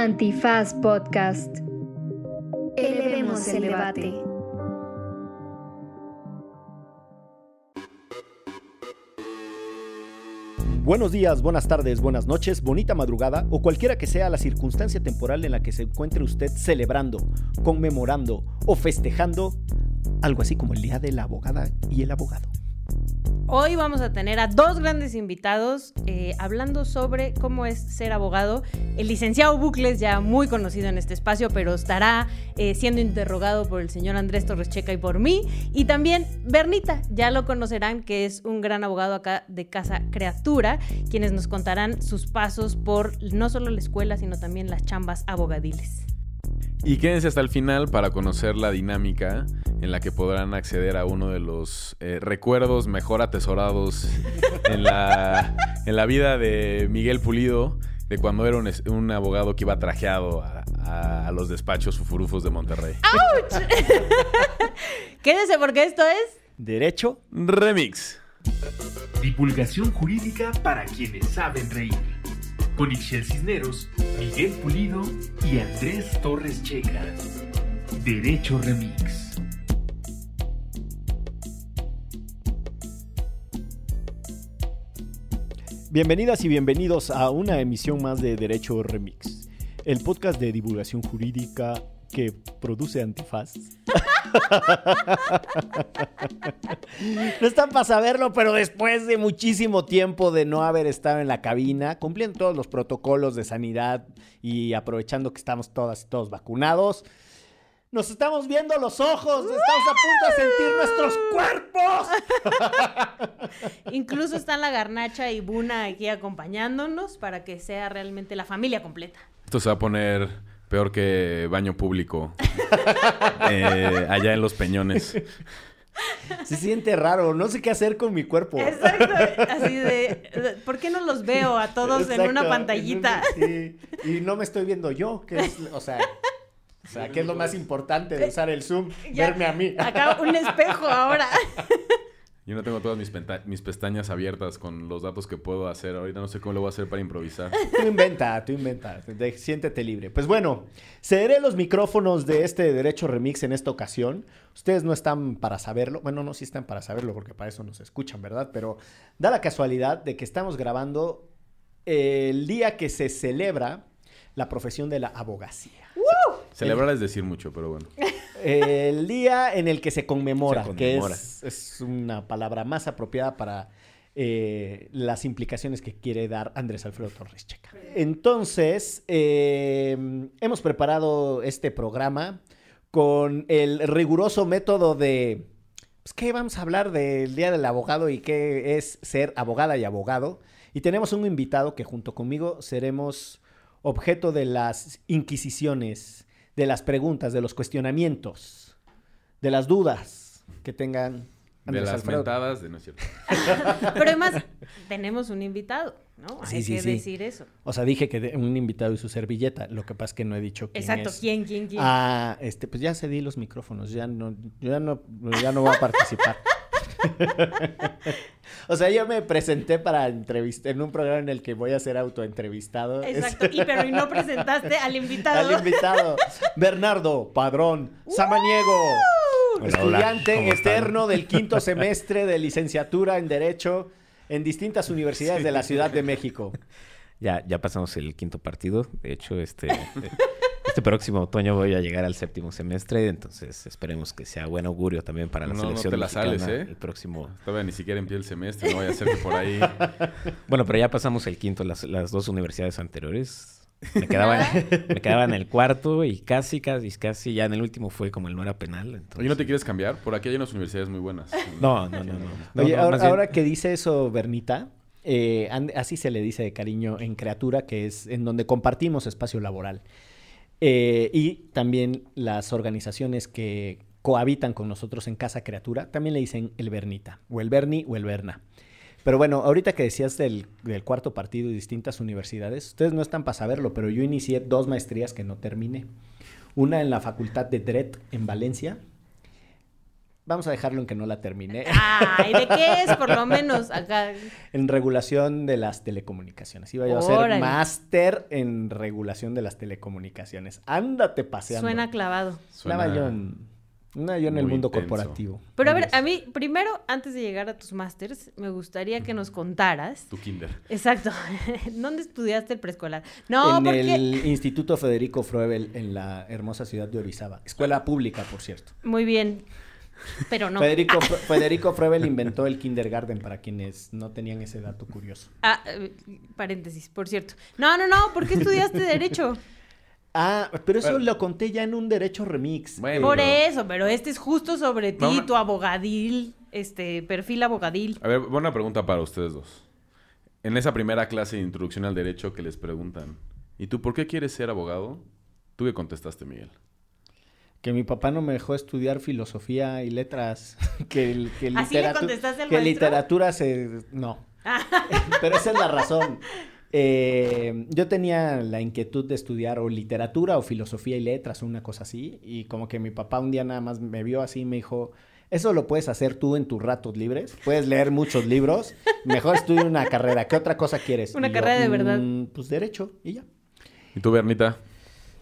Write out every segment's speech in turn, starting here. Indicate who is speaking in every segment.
Speaker 1: Antifaz Podcast. Elevemos el debate.
Speaker 2: Buenos días, buenas tardes, buenas noches, bonita madrugada o cualquiera que sea la circunstancia temporal en la que se encuentre usted celebrando, conmemorando o festejando algo así como el Día de la Abogada y el Abogado.
Speaker 3: Hoy vamos a tener a dos grandes invitados eh, hablando sobre cómo es ser abogado. El licenciado Bucles, ya muy conocido en este espacio, pero estará eh, siendo interrogado por el señor Andrés Torres Checa y por mí. Y también Bernita, ya lo conocerán, que es un gran abogado acá de Casa Creatura, quienes nos contarán sus pasos por no solo la escuela, sino también las chambas abogadiles.
Speaker 4: Y quédense hasta el final para conocer la dinámica en la que podrán acceder a uno de los eh, recuerdos mejor atesorados en la, en la vida de Miguel Pulido, de cuando era un, abogado que iba trajeado a, a- a los despachos fufurufos de Monterrey.
Speaker 3: Quédense porque esto es...
Speaker 2: Derecho,
Speaker 4: Remix.
Speaker 5: Divulgación jurídica para quienes saben reír. Con Ixel Cisneros, Miguel Pulido y Andrés Torres Checa. Derecho Remix.
Speaker 2: bienvenidas y bienvenidos a una emisión más de Derecho Remix, el podcast de divulgación jurídica que produce Antifaz. no están para saberlo, pero después de muchísimo tiempo de no haber estado en la cabina, cumpliendo todos los protocolos de sanidad y aprovechando que estamos todas y todos vacunados, nos estamos viendo los ojos, estamos a punto de sentir nuestros cuerpos.
Speaker 3: Incluso están la garnacha y Buna aquí acompañándonos para que sea realmente la familia completa.
Speaker 4: Esto se va a poner peor que baño público eh, allá en los peñones.
Speaker 2: Se siente raro, no sé qué hacer con mi cuerpo.
Speaker 3: Exacto, así de, ¿por qué no los veo a todos en una pantallita?
Speaker 2: sí, y no me estoy viendo yo, que es, o sea, o sea, ¿qué es lo más importante de usar el Zoom?
Speaker 3: Ya,
Speaker 2: Verme a mí.
Speaker 3: Acá un espejo ahora.
Speaker 4: Yo no tengo todas mis, pestañas abiertas con los datos que puedo hacer. Ahorita no sé cómo lo voy a hacer para improvisar.
Speaker 2: Tú inventa, tú inventa, siéntete libre. Pues bueno, cederé los micrófonos de este Derecho Remix en esta ocasión. Ustedes no están para saberlo, bueno, no, sí están para saberlo porque para eso nos escuchan, ¿verdad? Pero da la casualidad de que estamos grabando el día que se celebra la profesión de la abogacía.
Speaker 4: Celebrar es decir mucho, pero bueno.
Speaker 2: El día en el que se conmemora,
Speaker 4: Se conmemora.
Speaker 2: que es, es una palabra más apropiada para eh, las implicaciones que quiere dar Andrés Alfredo Torres Checa. Entonces, eh, hemos preparado este programa con el riguroso método de, pues, ¿qué vamos a hablar del Día del Abogado y qué es ser abogada y abogado? Y tenemos un invitado que junto conmigo seremos objeto de las inquisiciones, de las preguntas, de los cuestionamientos, de las dudas que tengan
Speaker 4: De las
Speaker 2: Alfredo.
Speaker 4: mentadas, de no es cierto.
Speaker 3: Pero además, tenemos un invitado, ¿no?
Speaker 2: Sí,
Speaker 3: Hay
Speaker 2: sí,
Speaker 3: que
Speaker 2: sí.
Speaker 3: decir eso.
Speaker 2: O sea, dije que de- un invitado y su servilleta. Lo que pasa es que no he dicho quién
Speaker 3: Exacto,
Speaker 2: es.
Speaker 3: ¿quién, quién, quién?
Speaker 2: Ah, este, pues ya cedí los micrófonos, ya no, yo ya no, ya no voy a participar. o sea, yo me presenté para entrevistar en un programa en el que voy a ser autoentrevistado.
Speaker 3: Exacto, y pero y no presentaste al invitado.
Speaker 2: Al invitado, Bernardo Padrón Samaniego,
Speaker 6: Hola, hola,
Speaker 2: estudiante
Speaker 6: ¿cómo están?
Speaker 2: eterno del quinto semestre de licenciatura en Derecho en distintas universidades de la Ciudad de México.
Speaker 6: Ya, ya pasamos el quinto partido. De hecho, este, este próximo otoño voy a llegar al séptimo semestre. Entonces, esperemos que sea buen augurio también para la
Speaker 4: No, no
Speaker 6: selección
Speaker 4: te la sales, ¿eh?
Speaker 6: el próximo.
Speaker 4: Todavía ni siquiera en pie el semestre, no vaya a que por ahí.
Speaker 6: Bueno, pero ya pasamos el quinto, las, las dos universidades anteriores. Me quedaba, me quedaba en el cuarto y casi, casi, casi. Ya en el último fue como el no era penal. Entonces...
Speaker 4: Oye, ¿no te quieres cambiar? Por aquí hay unas universidades muy buenas.
Speaker 6: No, no, no, no. No,
Speaker 2: Oye,
Speaker 6: no,
Speaker 2: ahora, ahora que dice eso, Bernita, eh, así se le dice de cariño en Creatura, que es en donde compartimos espacio laboral. Eh, y también las organizaciones que cohabitan con nosotros en Casa Creatura, también le dicen el Bernita, o el Berni o el Berna. Pero bueno, ahorita que decías del, del cuarto partido y distintas universidades, ustedes no están para saberlo, pero yo inicié dos maestrías que no terminé. Una en la Facultad de Dret en Valencia. Vamos a dejarlo en que no la terminé.
Speaker 3: Ay, ¿de qué es? Por lo menos acá.
Speaker 2: en regulación de las telecomunicaciones. Iba yo a hacer
Speaker 3: Órale.
Speaker 2: máster en regulación de las telecomunicaciones. Ándate paseando.
Speaker 3: Suena clavado.
Speaker 4: Suena
Speaker 2: yo en, no, yo en el mundo
Speaker 4: intenso.
Speaker 2: corporativo.
Speaker 3: Pero a ver, a mí, primero, antes de llegar a tus másters, me gustaría que nos contaras.
Speaker 4: Tu kinder.
Speaker 3: Exacto. ¿Dónde estudiaste el preescolar? No,
Speaker 2: en
Speaker 3: porque.
Speaker 2: el Instituto Federico Froebel en la hermosa ciudad de Orizaba. Escuela pública, por cierto.
Speaker 3: Muy bien. Pero no.
Speaker 2: Federico, Froebel inventó el kindergarten para quienes no tenían ese dato curioso.
Speaker 3: Ah, eh, paréntesis, por cierto. No, no, no. ¿Por qué estudiaste Derecho?
Speaker 2: Ah, pero eso
Speaker 4: Bueno.
Speaker 2: lo conté ya en un derecho remix.
Speaker 4: Bueno.
Speaker 3: Por
Speaker 4: pero-
Speaker 3: eso, pero este es justo sobre ti, tu abogadil, este, perfil abogadil.
Speaker 4: A ver, buena pregunta para ustedes dos. En esa primera clase de introducción al derecho que les preguntan, ¿y tú por qué quieres ser abogado? ¿Tú qué contestaste, Miguel?
Speaker 2: Que mi papá no me dejó estudiar filosofía y letras. que el- que
Speaker 3: ¿Así le
Speaker 2: literatu-
Speaker 3: contestaste al
Speaker 2: Que
Speaker 3: maestro?
Speaker 2: literatura se... No. Pero esa es la razón. Eh, yo tenía la inquietud de estudiar o literatura o filosofía y letras o una cosa así. Y como que mi papá un día nada más me vio así y me dijo... Eso lo puedes hacer tú en tus ratos libres. Puedes leer muchos libros. Mejor estudia una carrera. ¿Qué otra cosa quieres?
Speaker 3: Una
Speaker 2: Y yo,
Speaker 3: carrera de verdad.
Speaker 2: "Mm, pues derecho y ya.
Speaker 4: ¿Y tú, Bernita?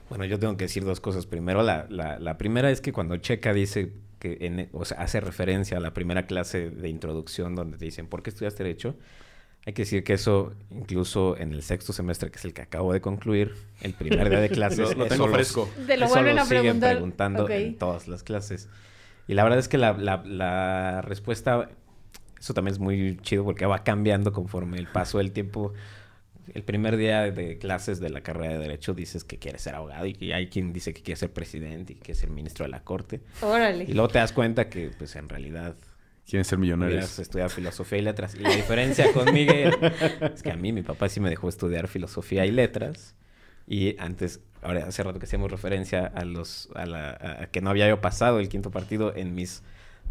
Speaker 6: Bueno, yo tengo que decir dos cosas. Primero, la, la, la primera es que cuando Checa dice que, en- o sea, hace referencia a la primera clase de introducción donde te dicen, ¿por qué estudiaste Derecho? Hay que decir que eso, incluso en el sexto semestre, que es el que acabo de concluir, el primer día de clases,
Speaker 4: Lo- lo tengo
Speaker 6: los-
Speaker 4: fresco.
Speaker 3: Te lo
Speaker 6: eso
Speaker 3: vuelven
Speaker 6: lo
Speaker 3: a
Speaker 6: siguen
Speaker 3: preguntar.
Speaker 6: preguntando en todas las clases. Y la verdad es que la, la- la respuesta, eso también es muy chido porque va cambiando conforme el paso del tiempo. El primer día de clases de la carrera de Derecho dices que quieres ser abogado y hay quien dice que quiere ser presidente y que quiere ser ministro de la Corte.
Speaker 3: Órale.
Speaker 6: Y luego te das cuenta que, pues, en realidad
Speaker 4: ¿Quieren ser millonarios?
Speaker 6: estudiado filosofía y letras. Y la diferencia con Miguel es que a mí mi papá sí me dejó estudiar filosofía y letras. Y antes, ahora hace rato que hacíamos referencia a los a, la, a- que no había yo pasado el quinto partido en mis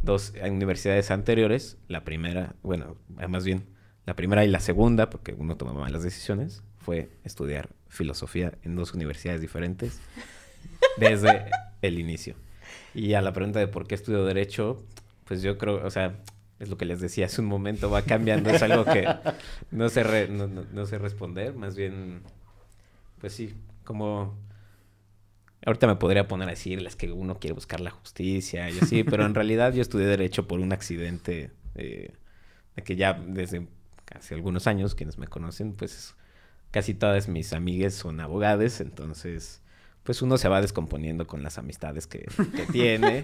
Speaker 6: dos universidades anteriores. La primera, bueno, más bien, la primera y la segunda, porque uno tomaba malas decisiones, fue estudiar filosofía en dos universidades diferentes desde el inicio. Y a la pregunta de por qué estudio Derecho, pues yo creo, o sea, es lo que les decía hace un momento, va cambiando, es algo que no sé, re- no, no- no sé responder, más bien, pues sí, como... Ahorita me podría poner a decirles que uno quiere buscar la justicia y así, pero en realidad yo estudié Derecho por un accidente eh, que ya desde hace algunos años, quienes me conocen, pues casi todas mis amigas son abogadas, entonces pues uno se va descomponiendo con las amistades que, que tiene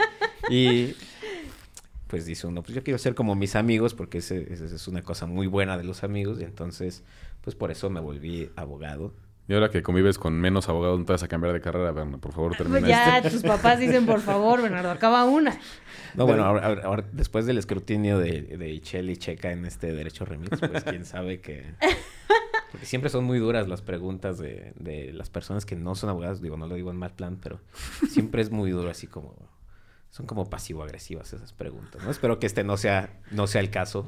Speaker 6: y pues dice uno, pues yo quiero ser como mis amigos porque ese es una cosa muy buena de los amigos y entonces pues por eso me volví abogado.
Speaker 4: Y ahora que convives con menos abogados, no te vas a cambiar de carrera, Berna. Por favor, termina
Speaker 3: Pues ya
Speaker 4: esto.
Speaker 3: tus papás dicen, por favor, Bernardo, acaba una.
Speaker 6: No, bueno, ahora, después del escrutinio de, de Ichel y Checa en este Derecho Remix, pues quién sabe que... Porque siempre son muy duras las preguntas de, de las personas que no son abogadas. Digo, no lo digo en mal plan, pero siempre es muy duro así como... Son como pasivo-agresivas esas preguntas, ¿no? Espero que este no sea, no sea el caso.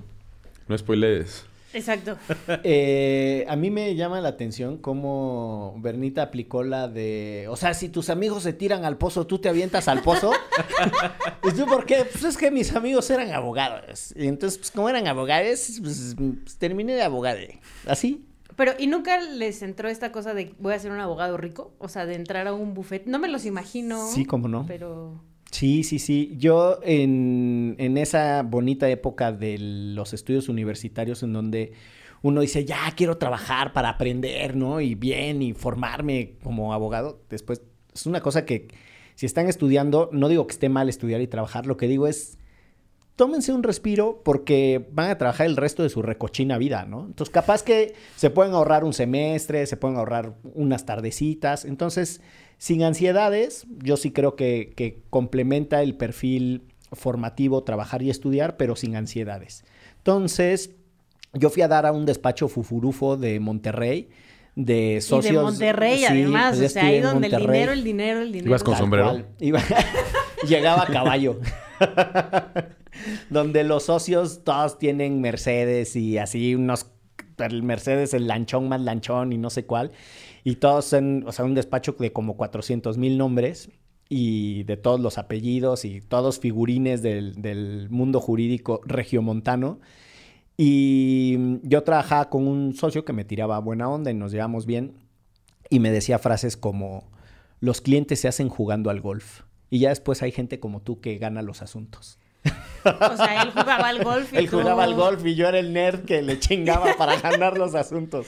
Speaker 4: No spoilees.
Speaker 3: Exacto.
Speaker 2: Eh, a mí me llama la atención cómo Bernita aplicó la de, o sea, si tus amigos se tiran al pozo, tú te avientas al pozo. ¿Y tú por qué? Pues es que mis amigos eran abogados. Y entonces, pues como eran abogados, pues, pues, terminé de abogado. Así.
Speaker 3: Pero, ¿y nunca les entró esta cosa de voy a ser un abogado rico? O sea, de entrar a un buffet. No me los imagino.
Speaker 2: Sí, cómo no.
Speaker 3: Pero.
Speaker 2: Sí, sí, sí. Yo en, en esa bonita época de los estudios universitarios en donde uno dice, ya quiero trabajar para aprender, ¿no? Y bien, y formarme como abogado. Después, es una cosa que si están estudiando, no digo que esté mal estudiar y trabajar, lo que digo es, tómense un respiro porque van a trabajar el resto de su recochina vida, ¿no? Entonces, capaz que se pueden ahorrar un semestre, se pueden ahorrar unas tardecitas. Entonces, sin ansiedades, yo sí creo que, que complementa el perfil formativo trabajar y estudiar, pero sin ansiedades. Entonces, yo fui a dar a un despacho fufurufo de Monterrey, de socios.
Speaker 3: y de Monterrey,
Speaker 2: Sí,
Speaker 3: además.
Speaker 2: pues
Speaker 3: o sea, ahí donde el dinero, el dinero, el dinero.
Speaker 4: ¿Ibas con
Speaker 2: Tal
Speaker 4: sombrero?
Speaker 2: cual. Iba- Llegaba a caballo. Donde los socios todos tienen Mercedes y así unos Mercedes el lanchón más lanchón y no sé cuál. Y todos en, o sea, un despacho de como 400 mil nombres. y de todos los apellidos y todos figurines del, del mundo jurídico regiomontano. Y yo trabajaba con un socio que me tiraba buena onda y nos llevamos bien y me decía frases como los clientes se hacen jugando al golf y ya después hay gente como tú que gana los asuntos.
Speaker 3: O sea, él jugaba al golf y
Speaker 2: Él
Speaker 3: tú-
Speaker 2: jugaba al golf y yo era el nerd que le chingaba para ganar los asuntos.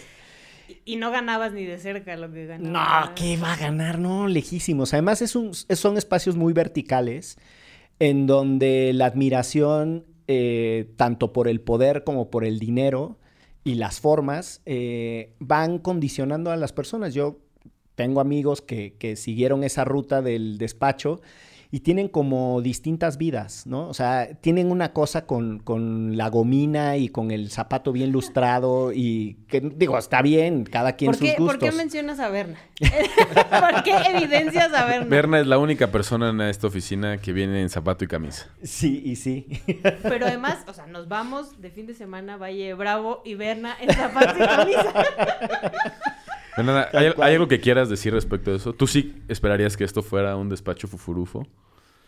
Speaker 3: Y no ganabas ni de cerca lo que ganaba.
Speaker 2: No, ¿qué va a ganar? No, lejísimos. Además, es un, son espacios muy verticales en donde la admiración, eh, tanto por el poder como por el dinero y las formas, eh, van condicionando a las personas. Yo tengo amigos que, que siguieron esa ruta del despacho y tienen como distintas vidas, ¿no? O sea, tienen una cosa con, con la gomina y con el zapato bien lustrado y que, digo, está bien, cada quien
Speaker 3: ¿Por
Speaker 2: sus gustos.
Speaker 3: ¿Por qué mencionas a Berna? ¿Por qué evidencias a Berna?
Speaker 4: Berna es la única persona en esta oficina que viene en zapato y camisa.
Speaker 2: Sí, y sí.
Speaker 3: Pero además, o sea, nos vamos de fin de semana Valle Bravo y Berna en zapatos y camisa.
Speaker 4: ¿hay, hay algo que quieras decir respecto a eso? ¿Tú sí esperarías que esto fuera un despacho fufurufo?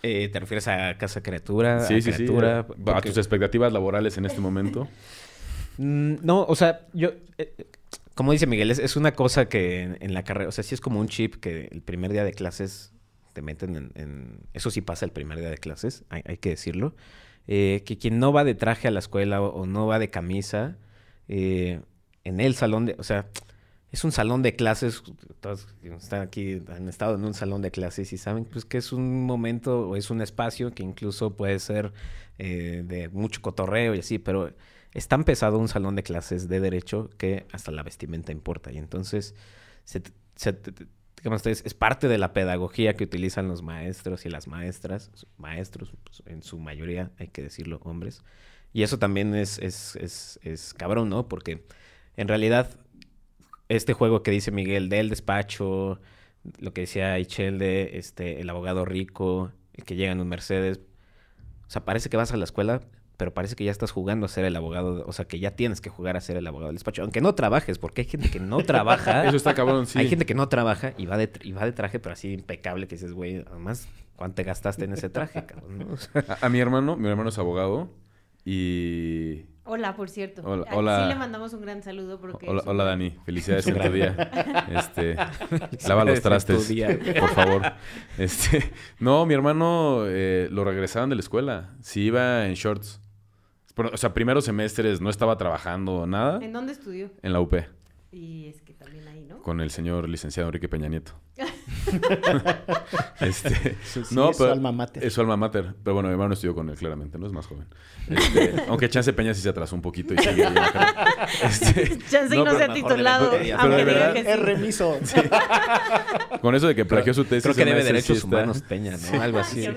Speaker 6: Eh, ¿Te refieres a Casa Criatura?
Speaker 4: Sí,
Speaker 6: a
Speaker 4: sí, sí.
Speaker 6: Criatura?
Speaker 4: A tus expectativas laborales en este momento.
Speaker 6: Mm, No, o sea, yo... eh, eh, como dice Miguel, es, es una cosa que en, en la carrera... O sea, sí es como un chip que el primer día de clases te meten en... en- eso sí pasa el primer día de clases, hay, hay que decirlo. Eh, que quien no va de traje a la escuela o, o no va de camisa, eh, en el salón de... O sea, es un salón de clases, todos están aquí han estado en un salón de clases y saben pues que es un momento o es un espacio que incluso puede ser eh, de mucho cotorreo y así, pero es tan pesado un salón de clases de derecho que hasta la vestimenta importa y entonces se, se- es parte de la pedagogía que utilizan los maestros y las maestras, maestros pues, en su mayoría, hay que decirlo, hombres, y eso también es, es, es, es cabrón, ¿no? Porque en realidad este juego que dice Miguel del despacho, lo que decía Ichel de este, el abogado rico, el que llega en un Mercedes. O sea, parece que vas a la escuela, pero parece que ya estás jugando a ser el abogado, o sea, que ya tienes que jugar a ser el abogado del despacho, aunque no trabajes, porque hay gente que no trabaja.
Speaker 4: Eso está cabrón, sí.
Speaker 6: Hay gente que no trabaja y va de, y va de traje, pero así impecable, que dices, güey, además, ¿cuánto te gastaste en ese traje, cabrón? no? O sea,
Speaker 4: A, a mi hermano, mi hermano es abogado y...
Speaker 3: Hola, por cierto.
Speaker 4: Hola, hola.
Speaker 3: Sí le mandamos un gran saludo porque...
Speaker 4: Hola, hola, Dani. Felicidades en tu día. Este, lava los trastes,
Speaker 6: día.
Speaker 4: por favor. Este, no, mi hermano eh, lo regresaban de la escuela. Sí iba en shorts. Pero, O sea, primeros semestres no estaba trabajando nada
Speaker 3: ¿En dónde estudió?
Speaker 4: en la UP
Speaker 3: Y es que también ahí, ¿no?
Speaker 4: con el señor licenciado Enrique Peña Nieto. este,
Speaker 2: Sí, sí,
Speaker 4: no,
Speaker 2: es su
Speaker 4: pero
Speaker 2: alma mater.
Speaker 4: Es su alma mater. Pero bueno, mi hermano estudió con él, claramente, no es más joven. Este, aunque Chance Peña sí se atrasó un poquito y sigue. Este,
Speaker 3: Chance y
Speaker 4: no,
Speaker 3: no,
Speaker 4: pero
Speaker 3: se ha titulado, aunque
Speaker 4: de verdad,
Speaker 3: que
Speaker 2: Es
Speaker 3: sí.
Speaker 2: remiso.
Speaker 4: con eso de que plagió su tesis.
Speaker 6: Creo que debe derechos humanos Peña, ¿no? Algo así.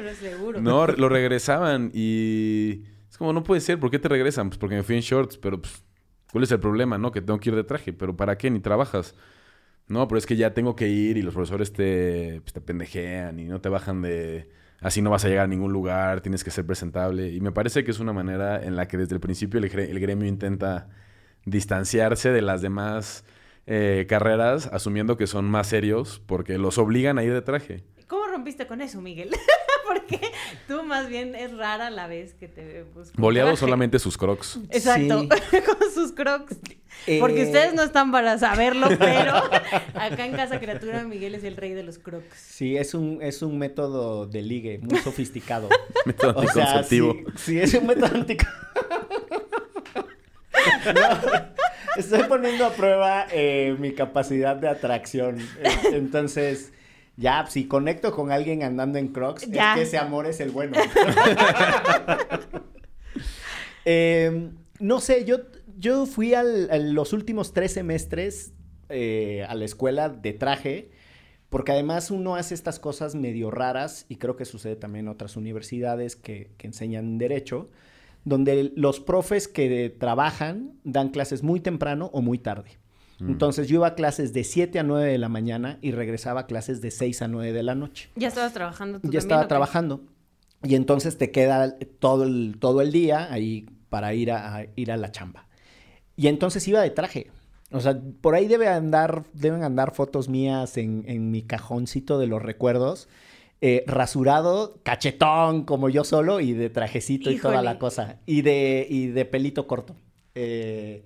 Speaker 4: No, lo regresaban y es como, no puede ser, ¿por qué te regresan? Pues porque me fui en shorts, pero pues, ¿cuál es el problema, no? Que tengo que ir de traje, pero ¿para qué? Ni trabajas. No, pero es que ya tengo que ir y los profesores te, pues, te pendejean y no te bajan de... Así no vas a llegar a ningún lugar, tienes que ser presentable. Y me parece que es una manera en la que desde el principio el, gre- el gremio intenta distanciarse de las demás eh, carreras, asumiendo que son más serios, porque los obligan a ir de traje.
Speaker 3: ¿Cómo rompiste con eso, Miguel? Porque tú más bien es rara la vez que te busco.
Speaker 4: Boleado
Speaker 3: traje.
Speaker 4: solamente sus crocs.
Speaker 3: Exacto,
Speaker 2: Sí.
Speaker 3: con sus crocs.
Speaker 2: Eh,
Speaker 3: Porque ustedes no están para saberlo, pero acá en Casa Criatura Miguel es el rey de los crocs.
Speaker 2: Sí, es un, es un método de ligue muy sofisticado.
Speaker 4: Método
Speaker 2: O sea,
Speaker 4: anticonceptivo.
Speaker 2: sí, sí, es un método anticonceptivo. estoy poniendo a prueba eh, mi capacidad de atracción. Eh, Entonces, ya, si conecto con alguien andando en Crocs,
Speaker 3: Ya.
Speaker 2: es que ese amor es el bueno. Eh, no sé, yo, yo fui al, a los últimos tres semestres eh, a la escuela de traje, porque además uno hace estas cosas medio raras, y creo que sucede también en otras universidades que, que enseñan derecho, donde los profes que trabajan dan clases muy temprano o muy tarde. Entonces yo iba a clases de 7 a 9 de la mañana y regresaba a clases de 6 a 9 de la noche
Speaker 3: ¿Ya estabas trabajando tú
Speaker 2: ya
Speaker 3: también,
Speaker 2: estaba trabajando. Y entonces te queda todo el, todo el día ahí para ir a, a ir a la chamba. Y entonces iba de traje. O sea, por ahí debe andar, deben andar fotos mías en, en mi cajoncito de los recuerdos. eh, rasurado, cachetón como yo solo y de trajecito y toda la cosa. Y de, y de pelito corto. Eh,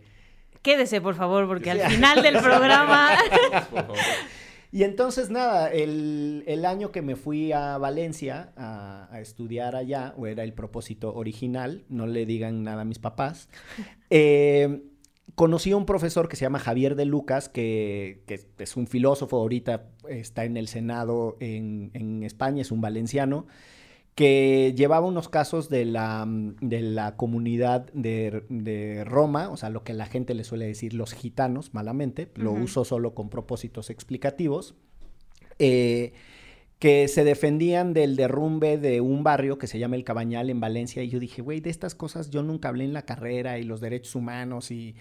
Speaker 3: Quédese, por favor, porque al final del programa...
Speaker 2: Y entonces, nada, el, el año que me fui a Valencia a, a estudiar allá, o era el propósito original, no le digan nada a mis papás, eh, conocí a un profesor que se llama Javier de Lucas, que, que es un filósofo, ahorita está en el Senado en, en España, es un valenciano, que llevaba unos casos de la, de la comunidad de, de Roma, o sea, lo que la gente le suele decir los gitanos, malamente, lo
Speaker 3: Ujú.
Speaker 2: uso solo con propósitos explicativos, eh, que se defendían del derrumbe de un barrio que se llama El Cabañal en Valencia, y yo dije, güey, de estas cosas yo nunca hablé en la carrera, y los derechos humanos, y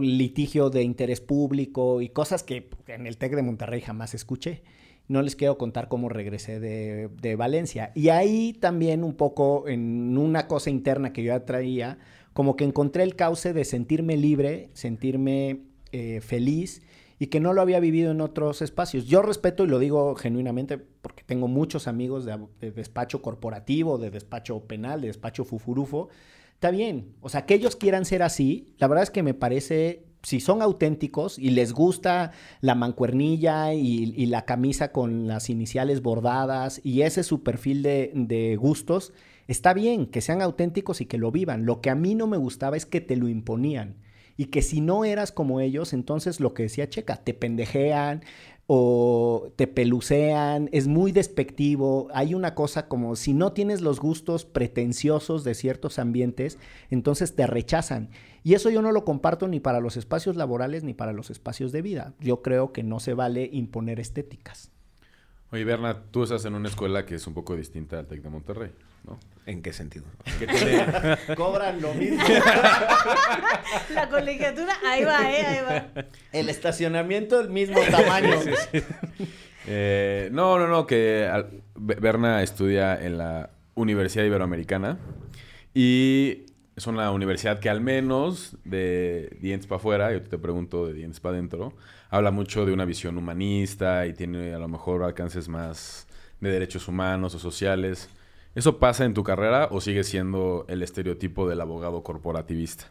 Speaker 2: litigio de interés público, y cosas que en el TEC de Monterrey jamás escuché no les quiero contar cómo regresé de, de Valencia. Y ahí también un poco en una cosa interna que yo ya traía, como que encontré el cauce de sentirme libre, sentirme eh, feliz y que no lo había vivido en otros espacios. Yo respeto y lo digo genuinamente porque tengo muchos amigos de, de despacho corporativo, de despacho penal, de despacho fufurufo. Está bien, o sea, que ellos quieran ser así, la verdad es que me parece, si son auténticos y les gusta la mancuernilla y, la camisa con las iniciales bordadas y ese es su perfil de, de gustos, está bien que sean auténticos y que lo vivan. Lo que a mí no me gustaba es que te lo imponían y que si no eras como ellos, entonces lo que decía Checa, te pendejean o te pelucean, es muy despectivo, hay una cosa como si no tienes los gustos pretenciosos de ciertos ambientes, entonces te rechazan. Y eso yo no lo comparto ni para los espacios laborales ni para los espacios de vida. Yo creo que no se vale imponer estéticas.
Speaker 4: Oye, Berna, tú estás en una escuela que es un poco distinta al TEC de Monterrey, ¿no?
Speaker 6: ¿En qué sentido?
Speaker 4: Que tiene...
Speaker 2: Cobran lo mismo.
Speaker 3: La colegiatura, ahí va, ¿eh? Ahí va.
Speaker 2: El estacionamiento el mismo tamaño.
Speaker 4: Eh, no, no, no, que al- Berna estudia en la Universidad Iberoamericana y es una universidad que al menos de dientes para afuera, yo te pregunto de dientes para adentro, habla mucho de una visión humanista y tiene a lo mejor alcances más de derechos humanos o sociales. ¿Eso pasa en tu carrera o sigue siendo el estereotipo del abogado corporativista?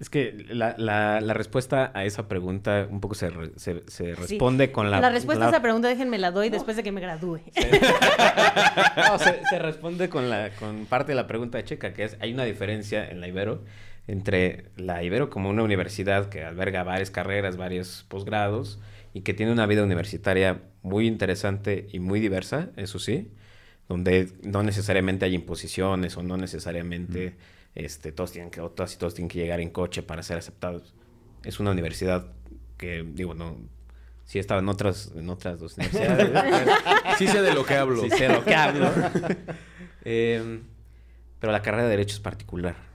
Speaker 6: Es que la, la- la respuesta a esa pregunta un poco se, re- se, se responde con la...
Speaker 3: La, respuesta
Speaker 6: la-
Speaker 3: a esa pregunta déjenme la doy después de que me gradúe.
Speaker 6: No, se, se responde con la con parte de la pregunta de Checa, que es, hay una diferencia en la Ibero entre la Ibero como una universidad que alberga varias carreras, varios posgrados y que tiene una vida universitaria muy interesante y muy diversa, eso sí, donde no necesariamente hay imposiciones o no necesariamente este, todos tienen que, o todas y todos tienen que llegar en coche para ser aceptados. Es una universidad que, digo, no, sí he estado en otras, en otras dos universidades.
Speaker 4: Sí sé de lo que hablo.
Speaker 6: Sí sé de lo que hablo. Eh, pero la carrera de Derecho es particular.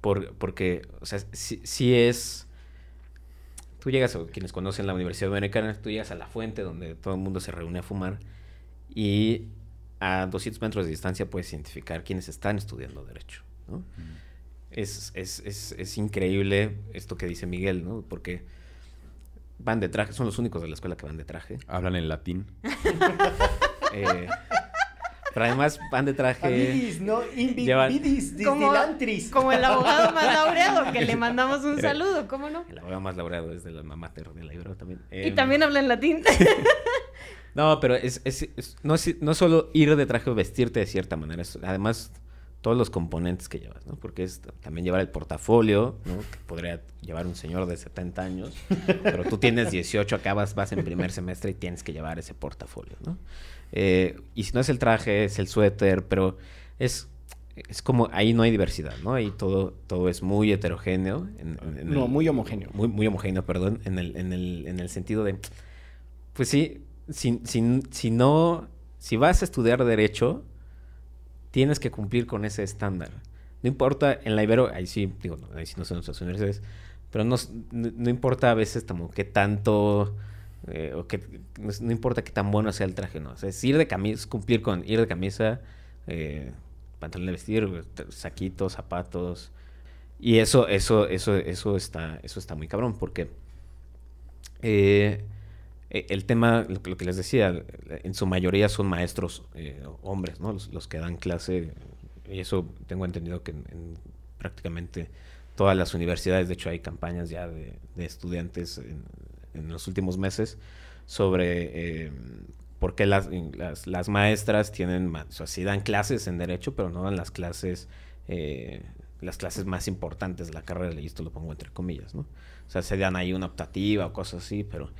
Speaker 6: Por- porque, o sea, sí, sí es... Tú llegas, o quienes conocen la Universidad Americana, tú llegas a la fuente donde todo el mundo se reúne a fumar y a 200 metros de distancia puedes identificar quienes están estudiando Derecho, ¿no? Es, es, es, es increíble esto que dice Miguel, ¿no? Porque van de traje, son los únicos de la escuela que van de traje.
Speaker 4: Hablan en latín.
Speaker 6: Eh, pero además van de traje.
Speaker 2: Amiguis, no invi-
Speaker 6: Llevan-
Speaker 2: vidis,
Speaker 3: Como, como el abogado más laureado, que le mandamos un saludo, ¿cómo no?
Speaker 6: El abogado más laureado es de la mamá de la Ibero también.
Speaker 3: Y
Speaker 6: Em,
Speaker 3: también habla en latín.
Speaker 6: No, pero es, es- es- no, es no solo ir de traje o vestirte de cierta manera, es además todos los componentes que llevas, ¿no? Porque es también llevar el portafolio, ¿no? Que podría llevar un señor de 70 años, pero tú tienes 18, acabas, vas en primer semestre y tienes que llevar ese portafolio, ¿no? Eh, y si no es el traje, es el suéter, pero es, es como, ahí no hay diversidad, ¿no? Ahí todo, todo es muy heterogéneo. en- en- en
Speaker 2: No,
Speaker 6: el-
Speaker 2: muy homogéneo.
Speaker 6: muy, muy homogéneo, perdón, en el, en el, en el sentido de, pues sí, si, si, si no, si vas a estudiar derecho, tienes que cumplir con ese estándar. No importa, en la Ibero, ahí sí, digo, no, ahí sí no son nuestras universidades, pero no, no, no importa a veces como qué tanto, eh, o que, no, importa qué tan bueno sea el traje, no. Es ir de camisa, cumplir con ir de camisa, eh, pantalón de vestir, saquitos, zapatos, y eso, eso, eso, eso está, eso está muy cabrón, porque eh, eh, el tema, lo, que- les decía, en su mayoría son maestros hombres, ¿no? Los, los que dan clase, y eso tengo entendido que en, en prácticamente todas las universidades, de hecho hay campañas ya de, de estudiantes en, en los últimos meses sobre eh, por qué las, las, las maestras tienen, o sea, sí dan clases en derecho, pero no dan las clases, eh, las clases más importantes de la carrera, y esto lo pongo entre comillas, ¿no? O sea, se dan ahí una optativa o cosas así, pero...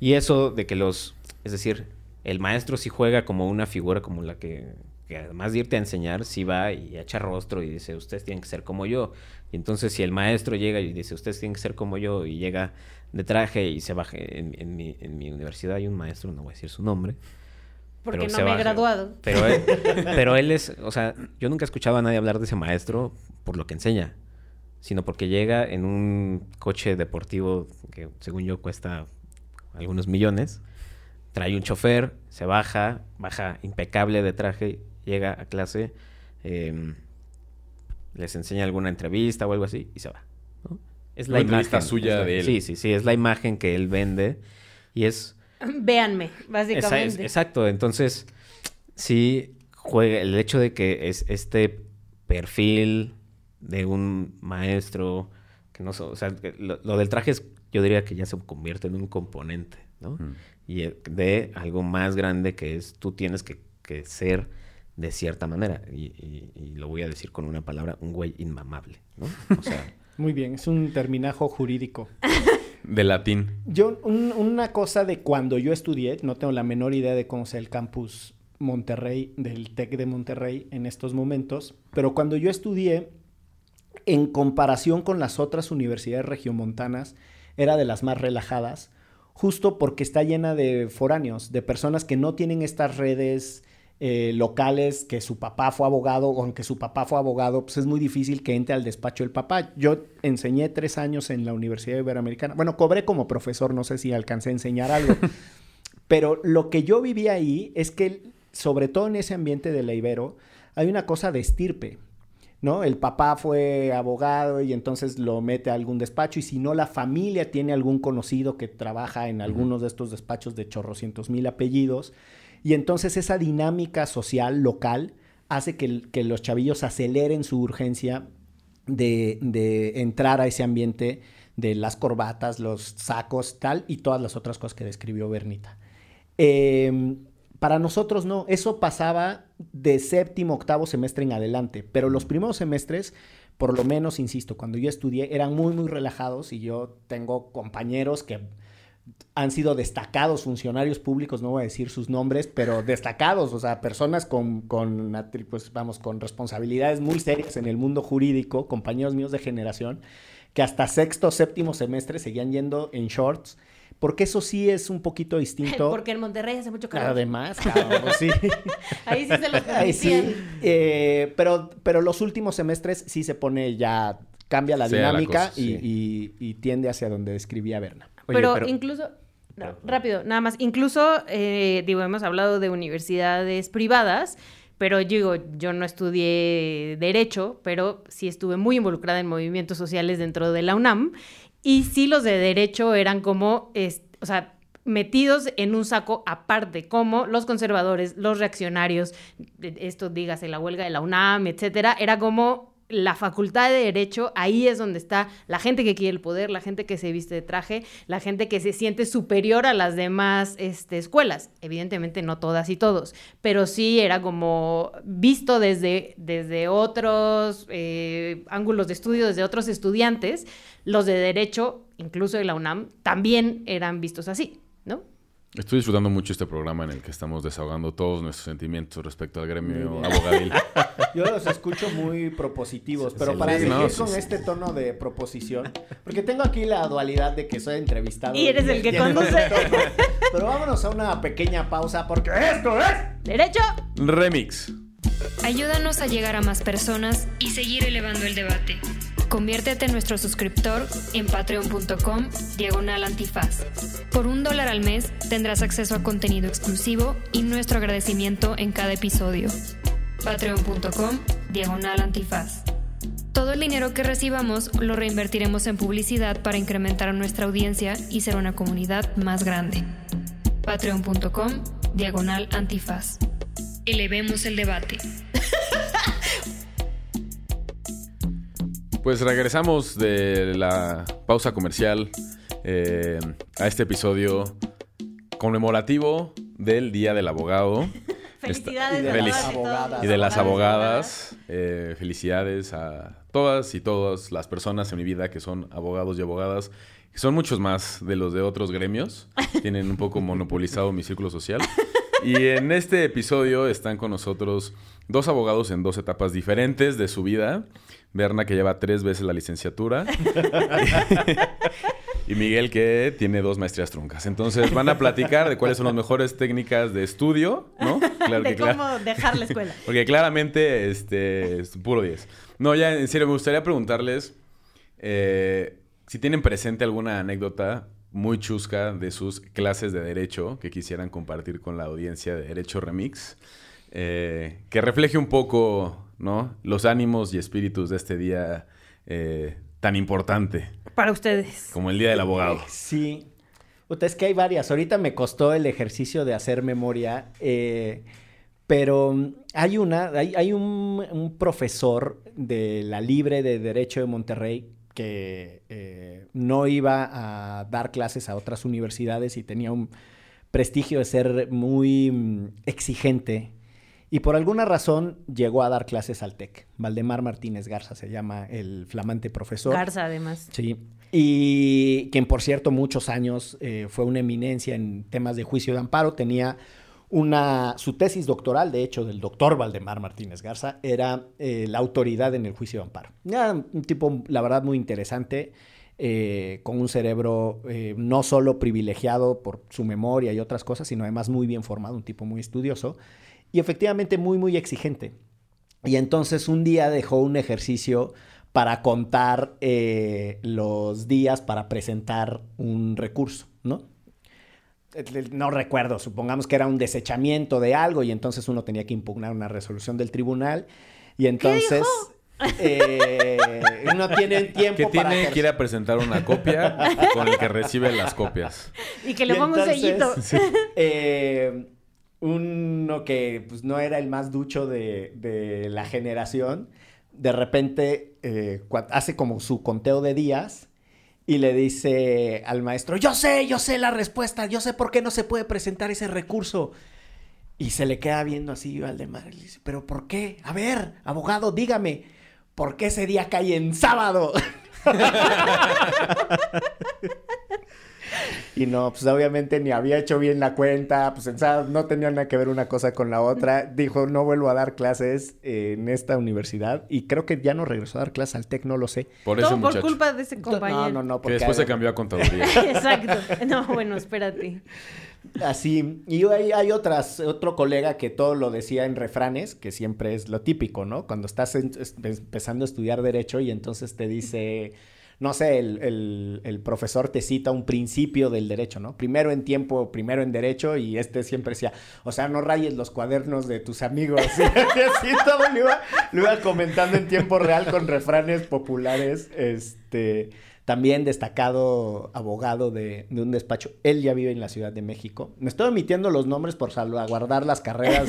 Speaker 6: Y eso de que los... Es decir, el maestro sí juega como una figura como la que, que además de irte a enseñar, sí va y echa rostro y dice, ustedes tienen que ser como yo. Y entonces si el maestro llega y dice, ustedes tienen que ser como yo, y llega de traje y se baja... En, en mi, en mi universidad hay un maestro, no voy a decir su nombre,
Speaker 3: Porque no me he graduado.
Speaker 6: pero él, pero él es, o sea, yo nunca he escuchado a nadie hablar de ese maestro por lo que enseña, sino porque llega en un coche deportivo que según yo cuesta algunos millones, trae un chofer, se baja, baja impecable de traje, llega a clase, eh, les enseña alguna entrevista o algo así y se va. Es
Speaker 4: Una entrevista
Speaker 6: imagen,
Speaker 4: suya
Speaker 6: es la-
Speaker 4: de él.
Speaker 6: Sí, sí, sí, es la imagen que él vende y es...
Speaker 3: Véanme,
Speaker 6: Esa-
Speaker 3: básicamente.
Speaker 6: es- exacto, entonces sí juega el hecho de que es este perfil de un maestro que no so- o sea, lo, lo del traje es, yo diría que ya se convierte en un componente, ¿no?
Speaker 4: Mm.
Speaker 6: Y eh, de algo más grande que es tú tienes que, que ser de cierta manera y, y- y lo voy a decir con una palabra, un güey inmamable, ¿no? O sea,
Speaker 2: Muy bien, es un terminajo jurídico.
Speaker 4: De latín.
Speaker 2: Yo, un- una cosa de cuando yo estudié, no tengo la menor idea de cómo sea el campus Monterrey, del TEC de Monterrey en estos momentos, pero cuando yo estudié, en comparación con las otras universidades regiomontanas, era de las más relajadas, justo porque está llena de foráneos, de personas que no tienen estas redes eh, locales, que su papá fue abogado, o aunque su papá fue abogado, pues es muy difícil que entre al despacho el papá. Yo enseñé tres años en la Universidad Iberoamericana. Bueno, cobré como profesor, no sé si alcancé a enseñar algo. Pero lo que yo viví ahí es que, sobre todo en ese ambiente de la Ibero, hay una cosa de estirpe. ¿no? El papá fue abogado y entonces lo mete a algún despacho y si no la familia tiene algún conocido que trabaja en algunos de estos despachos de chorrocientos mil apellidos y entonces esa dinámica social local hace que, los chavillos aceleren su urgencia de, entrar a ese ambiente de las corbatas, los sacos, tal, y todas las otras cosas que describió Bernita. Eh, para nosotros no, eso pasaba de séptimo, octavo semestre en adelante, pero los primeros semestres, por lo menos, insisto, cuando yo estudié, eran muy, muy relajados y yo tengo compañeros que han sido destacados funcionarios públicos, no voy a decir sus nombres, pero destacados, o sea, personas con, con, pues, vamos, con responsabilidades muy serias en el mundo jurídico, compañeros míos de generación, que hasta sexto, séptimo semestre seguían yendo en shorts, porque eso sí es un poquito distinto.
Speaker 3: Porque en Monterrey hace mucho calor.
Speaker 2: Además, cabrón, pues sí.
Speaker 3: Ahí sí se los
Speaker 2: Ahí sí. Eh, pero, pero los últimos semestres sí se pone ya, cambia la dinámica
Speaker 4: cosa,
Speaker 2: y,
Speaker 4: sí.
Speaker 2: y- y tiende hacia donde describía Berna.
Speaker 6: Oye,
Speaker 3: pero,
Speaker 6: pero-
Speaker 3: incluso, no, rápido, nada más, incluso, eh, digo, hemos hablado de universidades privadas, pero digo, yo no estudié derecho, pero sí estuve muy involucrada en movimientos sociales dentro de la UNAM, y sí los de derecho eran como, es- o sea, metidos en un saco aparte, como los conservadores, los reaccionarios, esto dígase la huelga de la UNAM, etcétera, era como la facultad de derecho, ahí es donde está la gente que quiere el poder, la gente que se viste de traje, la gente que se siente superior a las demás este, escuelas. Evidentemente no todas y todos, pero sí era como visto desde, desde otros eh, ángulos de estudio, desde otros estudiantes, los de derecho, incluso de la UNAM, también eran vistos así.
Speaker 4: Estoy disfrutando mucho este programa en el que estamos desahogando todos nuestros sentimientos respecto al gremio abogadil.
Speaker 2: Yo los escucho muy propositivos, pero
Speaker 6: Sí,
Speaker 2: para
Speaker 6: sí,
Speaker 2: seguir
Speaker 4: no, sí,
Speaker 2: con
Speaker 4: sí.
Speaker 2: este tono de proposición, porque tengo aquí la dualidad de que soy entrevistado.
Speaker 3: Y eres el que conduce.
Speaker 2: tono. Pero vámonos a una pequeña pausa porque esto es...
Speaker 3: Derecho.
Speaker 4: Remix.
Speaker 1: Ayúdanos a llegar a más personas y seguir elevando el debate. Conviértete en nuestro suscriptor en patreon.com diagonal antifaz. Por un dólar al mes tendrás acceso a contenido exclusivo y nuestro agradecimiento en cada episodio. Patreon.com diagonal antifaz. Todo el dinero que recibamos lo reinvertiremos en publicidad para incrementar nuestra audiencia y ser una comunidad más grande. Patreon.com, diagonal antifaz. Elevemos el debate.
Speaker 4: Pues regresamos de la pausa comercial eh, a este episodio conmemorativo del Día del Abogado.
Speaker 3: Felicidades
Speaker 2: Y de
Speaker 4: las
Speaker 2: abogadas.
Speaker 4: Y de las abogadas, eh, felicidades a todas y todas las personas en mi vida que son abogados y abogadas, que son muchos más de los de otros gremios, tienen un poco monopolizado mi círculo social. Y en este episodio están con nosotros dos abogados en dos etapas diferentes de su vida. Berna, que lleva tres veces la licenciatura. y Miguel, que tiene dos maestrías truncas. Entonces van a platicar de cuáles son las mejores técnicas de estudio, ¿no? Claro
Speaker 3: de
Speaker 4: que
Speaker 3: cómo dejar la escuela.
Speaker 4: Porque claramente, este, es puro 10. No, ya, en serio, me gustaría preguntarles eh, si tienen presente alguna anécdota muy chusca de sus clases de Derecho que quisieran compartir con la audiencia de Derecho Remix, eh, que refleje un poco, ¿no? Los ánimos y espíritus de este día eh, tan importante
Speaker 3: Para ustedes.
Speaker 4: como el Día del Abogado.
Speaker 2: Sí. Puta, es que hay varias. Ahorita me costó el ejercicio de hacer memoria, eh, pero mm, hay una, hay, hay un, un profesor de la Libre de Derecho de Monterrey que eh, no iba a dar clases a otras universidades y tenía un prestigio de ser muy mm, exigente. Y por alguna razón llegó a dar clases al TEC. Valdemar Martínez Garza se llama el flamante profesor.
Speaker 3: Garza, además.
Speaker 2: Sí. Y quien, por cierto, muchos años eh, fue una eminencia en temas de juicio de amparo. Tenía una, su tesis doctoral, de hecho, del doctor Valdemar Martínez Garza, era eh, la autoridad en el juicio de amparo. Era un tipo, la verdad, muy interesante, eh, con un cerebro eh, no solo privilegiado por su memoria y otras cosas, sino además muy bien formado, un tipo muy estudioso y efectivamente muy, muy exigente. Y entonces un día dejó un ejercicio para contar eh, los días para presentar un recurso, ¿no? Eh, No recuerdo, supongamos que era un desechamiento de algo y entonces uno tenía que impugnar una resolución del tribunal y entonces eh, uno tiene tiempo
Speaker 4: Que
Speaker 2: para
Speaker 4: tiene que ir a presentar una copia con el que recibe las copias.
Speaker 3: Y que le ponga un sellito.
Speaker 2: eh, uno que pues, no era el más ducho de, de la generación, de repente eh, hace como su conteo de días y le dice al maestro, yo sé, yo sé la respuesta, yo sé por qué no se puede presentar ese recurso. Y se le queda viendo así Valdemar y le dice, pero ¿por qué? A ver, abogado, dígame, ¿por qué ese día cae en sábado? Y no, pues obviamente ni había hecho bien la cuenta, pues no tenía nada que ver una cosa con la otra. Dijo, no vuelvo a dar clases en esta universidad y creo que ya no regresó a dar clases al TEC, no lo sé.
Speaker 4: Por ese
Speaker 3: Todo por culpa de ese compañero.
Speaker 2: No, no, no,
Speaker 4: Que
Speaker 2: porque
Speaker 4: después se cambió a contaduría.
Speaker 3: Exacto. No, bueno, espérate.
Speaker 2: así. Y hay, hay otras, otro colega que todo lo decía en refranes, que siempre es lo típico, ¿no? Cuando estás en- es- empezando a estudiar derecho y entonces te dice... No sé, el, el- profesor te cita un principio del derecho, ¿no? Primero en tiempo, primero en derecho, y este siempre decía, o sea, no rayes los cuadernos de tus amigos. Y así todo lo iba, lo iba comentando en tiempo real con refranes populares. Este, también destacado abogado de, de un despacho. Él ya vive en la Ciudad de México. Me estoy omitiendo los nombres por salvaguardar las carreras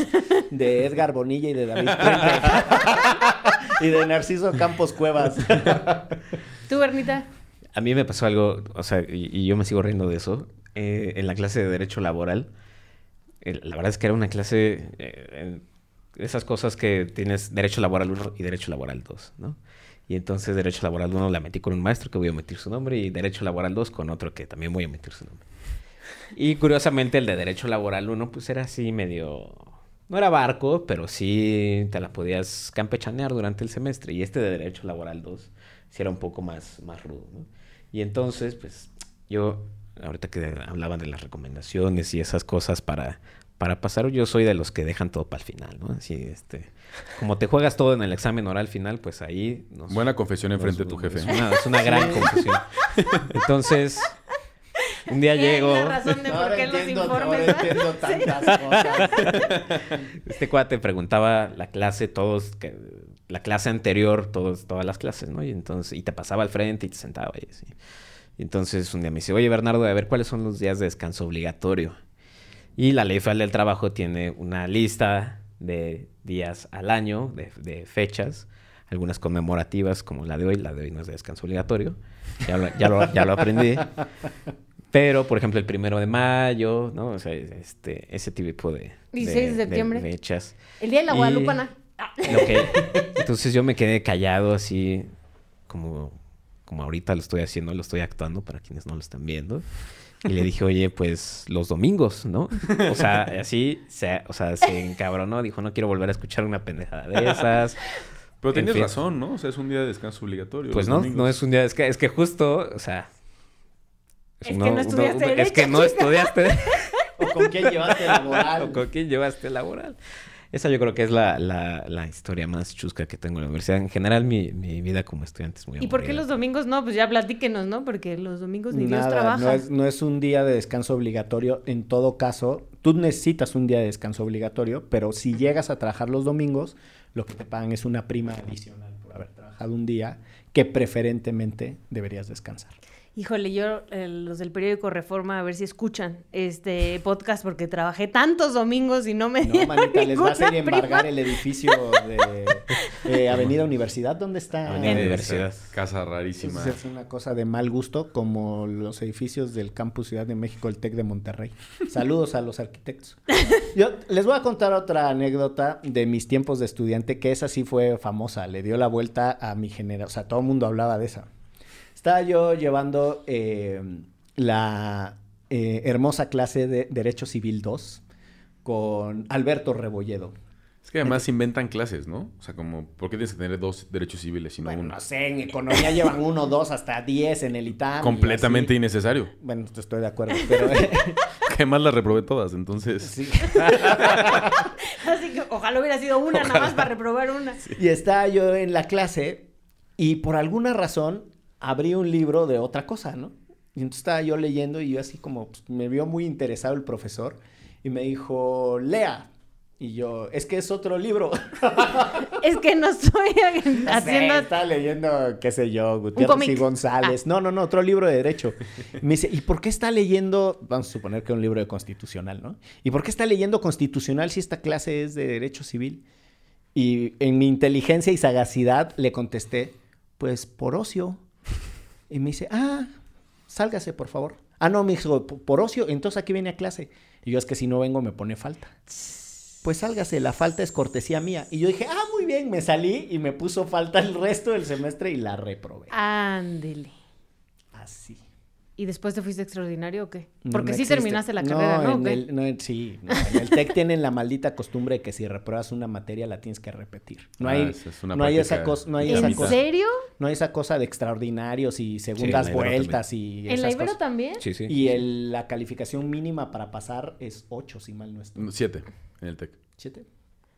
Speaker 2: de Edgar Bonilla y de David. y de Narciso Campos Cuevas.
Speaker 3: ¿Tú, Bernita?
Speaker 6: A mí me pasó algo, o sea, y, y yo me sigo riendo de eso. eh, en la clase de Derecho Laboral, eh, la verdad es que era una clase, eh, en- esas cosas que tienes Derecho Laboral 1 y Derecho Laboral 2, ¿no? Y entonces Derecho Laboral 1 la metí con un maestro que voy a omitir su nombre y Derecho Laboral 2 con otro que también voy a omitir su nombre. Y curiosamente el de Derecho Laboral 1 pues era así medio... No era barco, pero sí te la podías campechanear durante el semestre. Y este de Derecho Laboral 2 sí era un poco más, más rudo, ¿no? Y entonces, pues, yo, ahorita que hablaban de las recomendaciones y esas cosas para, para pasar, yo soy de los que dejan todo para el final, ¿no? Así, este, como te juegas todo en el examen oral final, pues ahí... nos-
Speaker 4: Buena confesión enfrente de tu jefe.
Speaker 6: Es una, es una gran confesión. Entonces, un día llego...
Speaker 3: Es la razón de por qué los informes.
Speaker 2: ahora entiendo tantas cosas.
Speaker 6: Este cuate preguntaba la clase, todos, que, la clase anterior, todos, todas las clases, ¿no? Y entonces, y te pasaba al frente y te sentaba y así. Y entonces un día me dice, oye Bernardo, a ver cuáles son los días de descanso obligatorio. Y la ley federal del trabajo tiene una lista de días al año, de, de fechas, algunas conmemorativas como la de hoy, la de hoy no es de descanso obligatorio, ya lo, ya lo, ya lo aprendí. Pero, por ejemplo, el primero de mayo, ¿no? O sea, este, ese tipo de,
Speaker 3: 16 de septiembre.
Speaker 6: fechas.
Speaker 3: El día de la Guadalupana. Ah.
Speaker 6: Entonces yo me quedé callado así, como, como ahorita lo estoy haciendo, lo estoy actuando para quienes no lo están viendo. Y le dije, oye, pues los domingos, ¿no? O sea, así, se, o sea, se encabronó, dijo, no quiero volver a escuchar una pendejada de esas.
Speaker 4: Pero
Speaker 6: En
Speaker 4: tienes
Speaker 6: fin.
Speaker 4: razón, ¿no? O sea, es un día de descanso obligatorio.
Speaker 6: Pues no,
Speaker 4: domingos.
Speaker 6: no es un día, es que, es que justo, o sea...
Speaker 3: Es que no estudiaste
Speaker 6: Es
Speaker 3: derecho,
Speaker 6: que no estudiaste.
Speaker 2: ¿O con quién llevaste laboral?
Speaker 6: ¿O con quién llevaste laboral? Esa yo creo que es la, la, la historia más chusca que tengo en la universidad. En general, mi, mi vida como estudiante es muy
Speaker 3: ¿Y por qué
Speaker 6: aburrida.
Speaker 3: los domingos no? Pues ya platíquenos, ¿no? Porque los domingos ni Dios trabaja.
Speaker 2: no es, no es un día de descanso obligatorio. En todo caso, tú necesitas un día de descanso obligatorio, pero si llegas a trabajar los domingos, lo que te pagan es una prima adicional por haber trabajado un día que preferentemente deberías descansar.
Speaker 3: Híjole, yo, eh, los del periódico Reforma, a ver si escuchan este podcast, porque trabajé tantos domingos y no me
Speaker 2: No, manita, les vas a
Speaker 3: ninguna
Speaker 2: embargar
Speaker 3: prima.
Speaker 2: el edificio de eh, Avenida Universidad. ¿Dónde está?
Speaker 6: Avenida
Speaker 3: En-
Speaker 6: Universidad.
Speaker 4: Casa rarísima.
Speaker 2: Es una cosa de mal gusto, como los edificios del Campus Ciudad de México, el TEC de Monterrey. Saludos a los arquitectos. Yo les voy a contar otra anécdota de mis tiempos de estudiante, que esa sí fue famosa, le dio la vuelta a mi generación, o sea, todo el mundo hablaba de esa. Estaba yo llevando eh, la eh, hermosa clase de Derecho Civil 2 con Alberto Rebolledo.
Speaker 4: Es que además inventan clases, ¿no? O sea, como, ¿por qué tienes que tener dos derechos civiles y no
Speaker 2: Bueno,
Speaker 4: uno?
Speaker 2: no sé, en economía llevan uno, dos, hasta diez en el ITAM.
Speaker 4: Completamente innecesario.
Speaker 2: Bueno, estoy de acuerdo, pero...
Speaker 4: Que además las reprobé todas, entonces...
Speaker 2: sí.
Speaker 3: Así que ojalá hubiera sido una nada más para reprobar una.
Speaker 2: Y estaba yo en la clase y por alguna razón abrí un libro de otra cosa, ¿no? Y entonces estaba yo leyendo y yo así como pues, me vio muy interesado el profesor y me dijo, lea. Y yo, es que es otro libro.
Speaker 3: Es que no estoy
Speaker 2: Haciendo...
Speaker 3: haciendo...
Speaker 2: estaba leyendo, qué sé yo, Gutiérrez y. González. No, no, no, otro libro de derecho. Me dice, ¿y por qué está leyendo? Vamos a suponer que es un libro de constitucional, ¿no? ¿Y por qué está leyendo constitucional si esta clase es de derecho civil? Y en mi inteligencia y sagacidad le contesté, pues por ocio. Y me dice, ah, sálgase, por favor. Ah, no, me dijo, "P- por ocio, entonces aquí viene a clase. Y yo, es que si no vengo me pone falta. Pues sálgase, la falta es cortesía mía. Y yo dije, ah, muy bien, me salí y me puso falta el resto del semestre y la reprobé.
Speaker 3: Ándele.
Speaker 2: Así.
Speaker 3: ¿Y después te fuiste extraordinario o qué? Porque
Speaker 2: no
Speaker 3: sí
Speaker 2: existe.
Speaker 3: terminaste la carrera, ¿no? ¿O
Speaker 2: en el- no, en- sí, no, en el TEC tienen la maldita costumbre de que si repruebas una materia la tienes que repetir. No
Speaker 4: Ah,
Speaker 2: hay,
Speaker 4: esa es una
Speaker 2: no hay esa cosa, no hay
Speaker 4: de
Speaker 2: esa
Speaker 3: ¿En
Speaker 2: cosa,
Speaker 3: serio?
Speaker 2: no hay esa cosa de extraordinarios y segundas
Speaker 6: en
Speaker 2: vueltas y
Speaker 3: ¿En la
Speaker 2: esas
Speaker 3: Ibero
Speaker 2: cosas.
Speaker 3: también?
Speaker 6: Sí, sí.
Speaker 2: Y el- la calificación mínima para pasar es 8, si mal no estoy.
Speaker 4: Siete en el TEC.
Speaker 2: ¿Siete?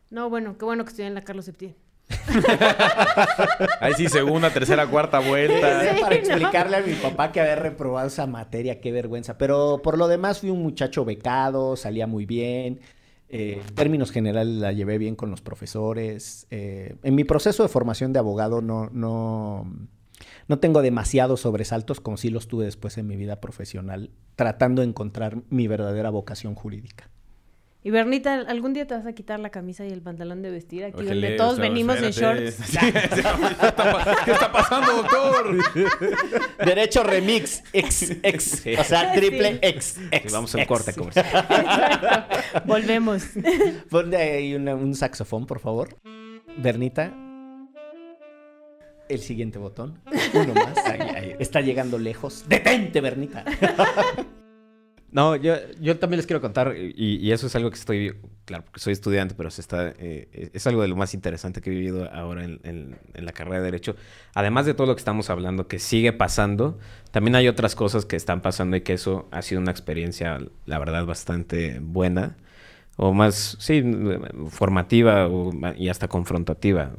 Speaker 3: No, bueno, qué bueno que estoy en la Carlos Septién.
Speaker 4: Ahí sí, segunda, tercera, cuarta vuelta.
Speaker 3: Sí,
Speaker 2: para
Speaker 3: ¿no?
Speaker 2: explicarle a mi papá que había reprobado esa materia, qué vergüenza. Pero por lo demás fui un muchacho becado, salía muy bien. eh, en términos generales la llevé bien con los profesores. eh, en mi proceso de formación de abogado no, no, no tengo demasiados sobresaltos como sí los tuve después en mi vida profesional, tratando de encontrar mi verdadera vocación jurídica.
Speaker 3: Y Bernita, ¿algún día te vas a quitar la camisa y el pantalón de vestir aquí donde todos
Speaker 4: o sea,
Speaker 3: venimos en shorts?
Speaker 4: Sí, ¿qué, está, pa- qué está pasando, doctor?
Speaker 2: Derecho remix, ex, ex,
Speaker 6: Sí.
Speaker 2: o sea, triple
Speaker 3: Sí.
Speaker 2: ex,
Speaker 6: Sí,
Speaker 2: ex.
Speaker 6: vamos al corte comercial.
Speaker 3: Exacto. Volvemos.
Speaker 2: Ponle ahí una- un saxofón, por favor. Bernita. El siguiente botón. Uno más. Ahí, ahí. Está llegando lejos. ¡Detente, Bernita!
Speaker 6: No, yo, yo también les quiero contar, y, y eso es algo que estoy, claro, porque soy estudiante, pero se está, eh, es algo de lo más interesante que he vivido ahora en, en- en la carrera de Derecho. Además de todo lo que estamos hablando, que sigue pasando, también hay otras cosas que están pasando y que eso ha sido una experiencia, la verdad, bastante buena, o más, sí, formativa o y hasta confrontativa.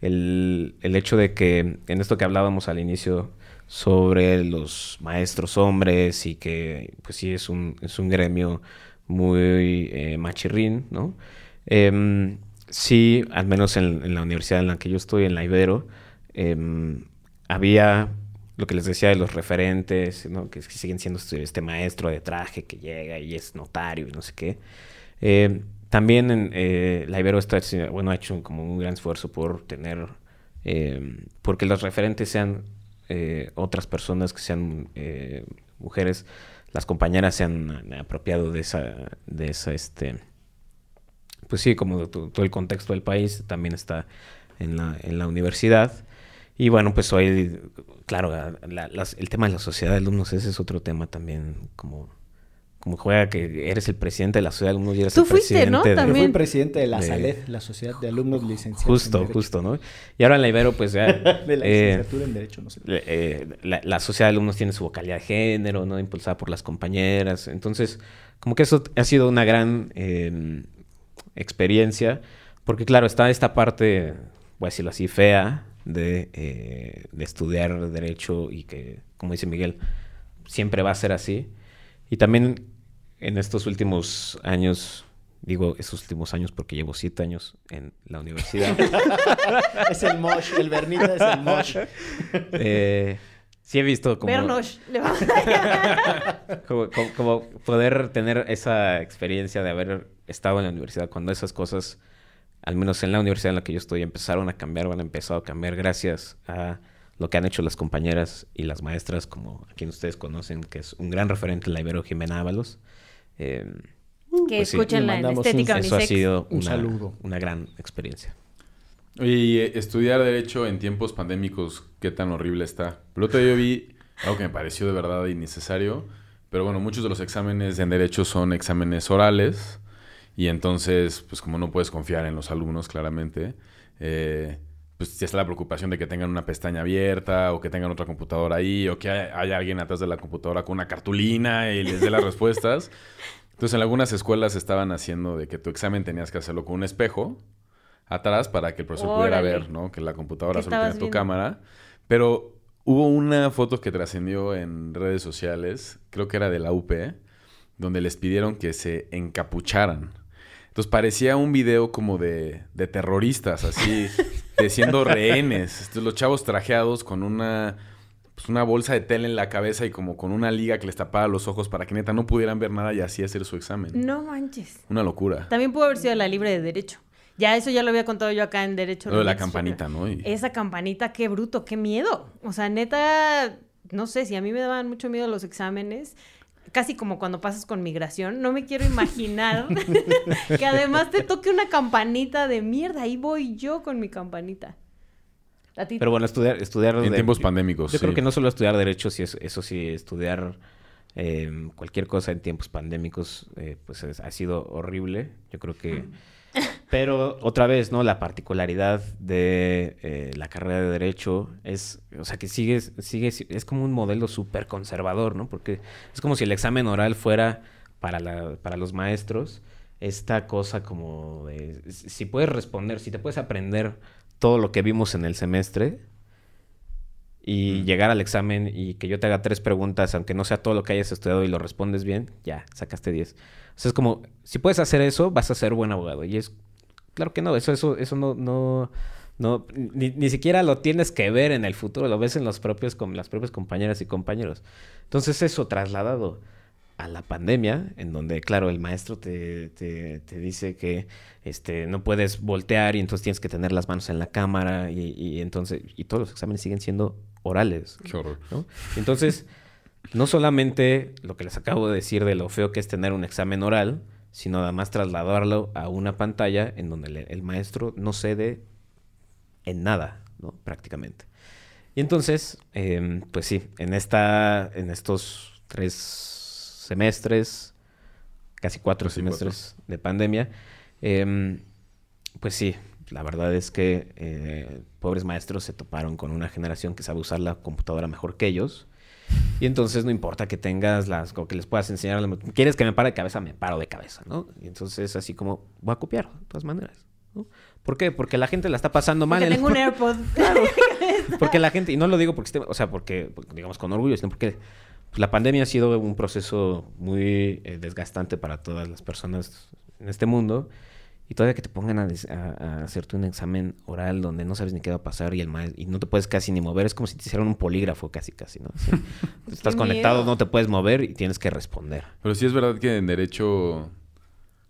Speaker 6: el hecho de que, en esto que hablábamos al inicio, sobre los maestros hombres y que pues sí es un, es un gremio muy eh, machirrín, ¿no? Em, sí, al menos en, en la universidad en la que yo estoy, en la Ibero, em, había lo que les decía de los referentes, ¿no? que, siguen siendo este, este maestro de traje que llega y es notario y no sé qué. Eh, también en, eh, la Ibero está, bueno, ha hecho como un gran esfuerzo por tener, porque los referentes sean eh, otras personas que sean eh, mujeres, las compañeras se han apropiado de esa, de esa, este, pues sí, como to- todo el contexto del país también está en la, en la universidad. Y bueno, pues hoy, claro, el tema de la sociedad de alumnos, ese es otro tema también, como, como juega que eres el presidente de la sociedad de alumnos y eres
Speaker 3: Tú
Speaker 6: el
Speaker 3: fuiste,
Speaker 6: presidente
Speaker 3: ¿no?
Speaker 6: de-
Speaker 2: Yo fui
Speaker 3: También.
Speaker 2: presidente de la
Speaker 6: De-
Speaker 2: SALED, la Sociedad de Alumnos Licenciados. en
Speaker 6: Justo, justo, ¿no? Y ahora en la Ibero, pues ya...
Speaker 2: De la
Speaker 6: eh,
Speaker 2: licenciatura en Derecho, no sé.
Speaker 6: eh, la, la sociedad de alumnos tiene su vocalidad de género, ¿no? Impulsada por las compañeras. Entonces, como que eso ha sido una gran eh, experiencia, porque claro, está esta parte, voy a decirlo así, fea de, eh, de estudiar derecho y que, como dice Miguel, siempre va a ser así. Y también en estos últimos años, digo estos últimos años porque llevo siete años en la universidad.
Speaker 2: Es el mosh, el Bernita es el mosh.
Speaker 6: eh, sí he visto como...
Speaker 3: Vernos. Le vamos a-
Speaker 6: como, como- como poder tener esa experiencia de haber estado en la universidad cuando esas cosas, al menos en la universidad en la que yo estoy, empezaron a cambiar o han empezado a cambiar gracias a lo que han hecho las compañeras y las maestras, como a quien ustedes conocen, que es un gran referente, la Ibero Jimena Ábalos. Eh,
Speaker 3: que
Speaker 6: Pues sí.
Speaker 3: escúchenla
Speaker 2: Le
Speaker 3: en
Speaker 2: mandamos
Speaker 3: Estética
Speaker 2: un-
Speaker 6: eso ha
Speaker 2: Un
Speaker 6: una,
Speaker 2: saludo.
Speaker 6: una gran experiencia.
Speaker 4: Y eh, estudiar Derecho en tiempos pandémicos, qué tan horrible está. El otro día yo vi algo que me pareció de verdad innecesario, pero bueno, muchos de los exámenes en Derecho son exámenes orales, y entonces, pues como no puedes confiar en los alumnos, claramente, eh, pues ya está la preocupación de que tengan una pestaña abierta, o que tengan otra computadora ahí, o que haya, alguien atrás de la computadora con una cartulina y les dé las respuestas. Entonces, en algunas escuelas estaban haciendo de que tu examen tenías que hacerlo con un espejo atrás para que el profesor pudiera ver, ¿no? Que la computadora
Speaker 3: ¿Qué
Speaker 4: solo tenía tu cámara. Pero hubo una foto que trascendió en redes sociales, creo que era de la UP, donde les pidieron que se encapucharan. Entonces parecía un video como de, de terroristas, así, de siendo rehenes. Entonces, los chavos trajeados con una, pues, una bolsa de tela en la cabeza y como con una liga que les tapaba los ojos para que neta no pudieran ver nada y así hacer su examen.
Speaker 3: No manches.
Speaker 4: Una locura.
Speaker 3: También pudo haber sido la libre de derecho. Ya eso ya lo había contado yo acá en Derecho.
Speaker 4: Lo de la campanita, ¿no? Y-
Speaker 3: Esa campanita, qué bruto, qué miedo. O sea, neta, no sé, si a mí me daban mucho miedo los exámenes, casi como cuando pasas con migración, no me quiero imaginar que además te toque una campanita de mierda. Ahí voy yo con mi campanita. A ti-
Speaker 6: Pero bueno, estudiar... estudiar
Speaker 4: En
Speaker 6: de-
Speaker 4: tiempos pandémicos,
Speaker 6: Yo creo que no solo estudiar derecho, sí es- eso sí, estudiar eh, cualquier cosa en tiempos pandémicos, eh, pues es- ha sido horrible. Yo creo que... Pero otra vez, ¿no? La particularidad de eh, la carrera de derecho es, o sea, que sigue, sigue, es como un modelo súper conservador, ¿no? Porque es como si el examen oral fuera para, la, para los maestros esta cosa como de, si puedes responder, si te puedes aprender todo lo que vimos en el semestre, y llegar al examen y que yo te haga tres preguntas, aunque no sea todo lo que hayas estudiado y lo respondes bien, ya, sacaste 10. O sea, es como, si puedes hacer eso, vas a ser buen abogado. Y es, claro que no, eso, eso, eso no, no, no, ni, ni siquiera lo tienes que ver en el futuro, lo ves en los propios, con las propias compañeras y compañeros. Entonces eso trasladado a la pandemia, en donde, claro, el maestro te, te, te dice que este, no puedes voltear y entonces tienes que tener las manos en la cámara y, y entonces, y todos los exámenes siguen siendo orales.
Speaker 4: Qué horror.
Speaker 6: ¿no? Entonces, no solamente lo que les acabo de decir de lo feo que es tener un examen oral, sino además trasladarlo a una pantalla en donde el maestro no cede en nada, ¿no? Prácticamente. Y entonces, em, pues sí, en, esta, en estos tres semestres, casi cuatro
Speaker 4: Casi
Speaker 6: semestres de pandemia, em, pues sí, la verdad es que eh, pobres maestros se toparon con una generación que sabe usar la computadora mejor que ellos. Y entonces no importa que tengas las, o que les puedas enseñar, quieres que me pare de cabeza, me paro de cabeza, ¿no? Y entonces así como voy a copiar, de todas maneras, ¿no? ¿Por qué? Porque la gente la está pasando mal.
Speaker 3: Porque tengo un AirPod.
Speaker 6: porque la gente, y no lo digo porque esté, o sea, porque, porque, digamos, con orgullo, sino porque pues, la pandemia ha sido un proceso muy eh, desgastante para todas las personas en este mundo. Y todavía que te pongan a, des- a- a hacerte un examen oral donde no sabes ni qué va a pasar y el maestro, y no te puedes casi ni mover, es como si te hicieran un polígrafo casi casi, ¿no? Sí. Estás conectado,
Speaker 3: miedo.
Speaker 6: no te puedes mover y tienes que responder.
Speaker 4: Pero sí es verdad que en derecho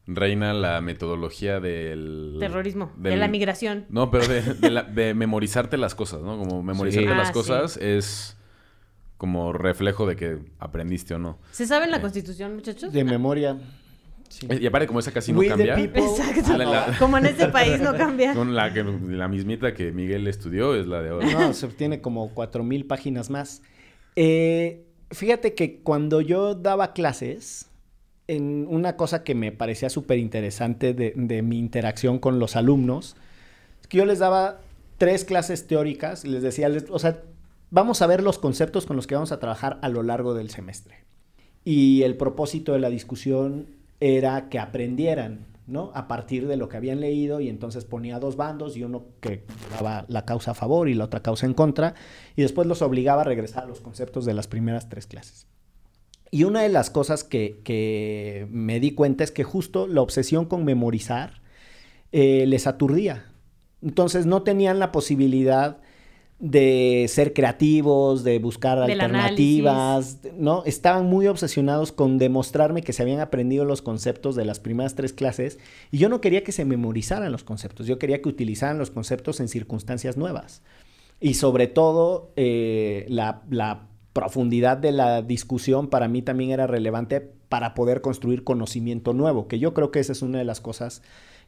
Speaker 4: reina la metodología del...
Speaker 3: Terrorismo, de la migración.
Speaker 4: No, pero de, de la- de memorizarte las cosas, ¿no? Como memorizarte
Speaker 6: Sí.
Speaker 4: las
Speaker 3: Ah,
Speaker 4: cosas es como reflejo de que aprendiste o no.
Speaker 3: ¿Se sabe en la
Speaker 4: Eh.
Speaker 3: Constitución, muchachos?
Speaker 2: De memoria. Sí.
Speaker 4: Y aparte como esa casi no
Speaker 2: We the
Speaker 4: cambia.
Speaker 3: Exacto.
Speaker 4: La- la-
Speaker 3: Como en este país no cambia.
Speaker 4: Con la, que, la mismita que Miguel estudió es la de ahora.
Speaker 2: No, se tiene como cuatro mil páginas más. Eh, fíjate que cuando yo daba clases, en una cosa que me parecía súper interesante de, de mi interacción con los alumnos, es que yo les daba tres clases teóricas, les decía, les- o sea, vamos a ver los conceptos con los que vamos a trabajar a lo largo del semestre. Y el propósito de la discusión era que aprendieran, ¿no? A partir de lo que habían leído y entonces ponía dos bandos y uno que daba la causa a favor y la otra causa en contra y después los obligaba a regresar a los conceptos de las primeras tres clases. Y una de las cosas que, que me di cuenta es que justo la obsesión con memorizar eh, les aturdía. Entonces no tenían la posibilidad de ser creativos, de buscar
Speaker 3: Del
Speaker 2: alternativas, ¿no? Estaban muy obsesionados con demostrarme que se habían aprendido los conceptos de las primeras tres clases y yo no quería que se memorizaran los conceptos, yo quería que utilizaran los conceptos en circunstancias nuevas. Y sobre todo, eh, la, la profundidad de la discusión para mí también era relevante para poder construir conocimiento nuevo, que yo creo que esa es una de las cosas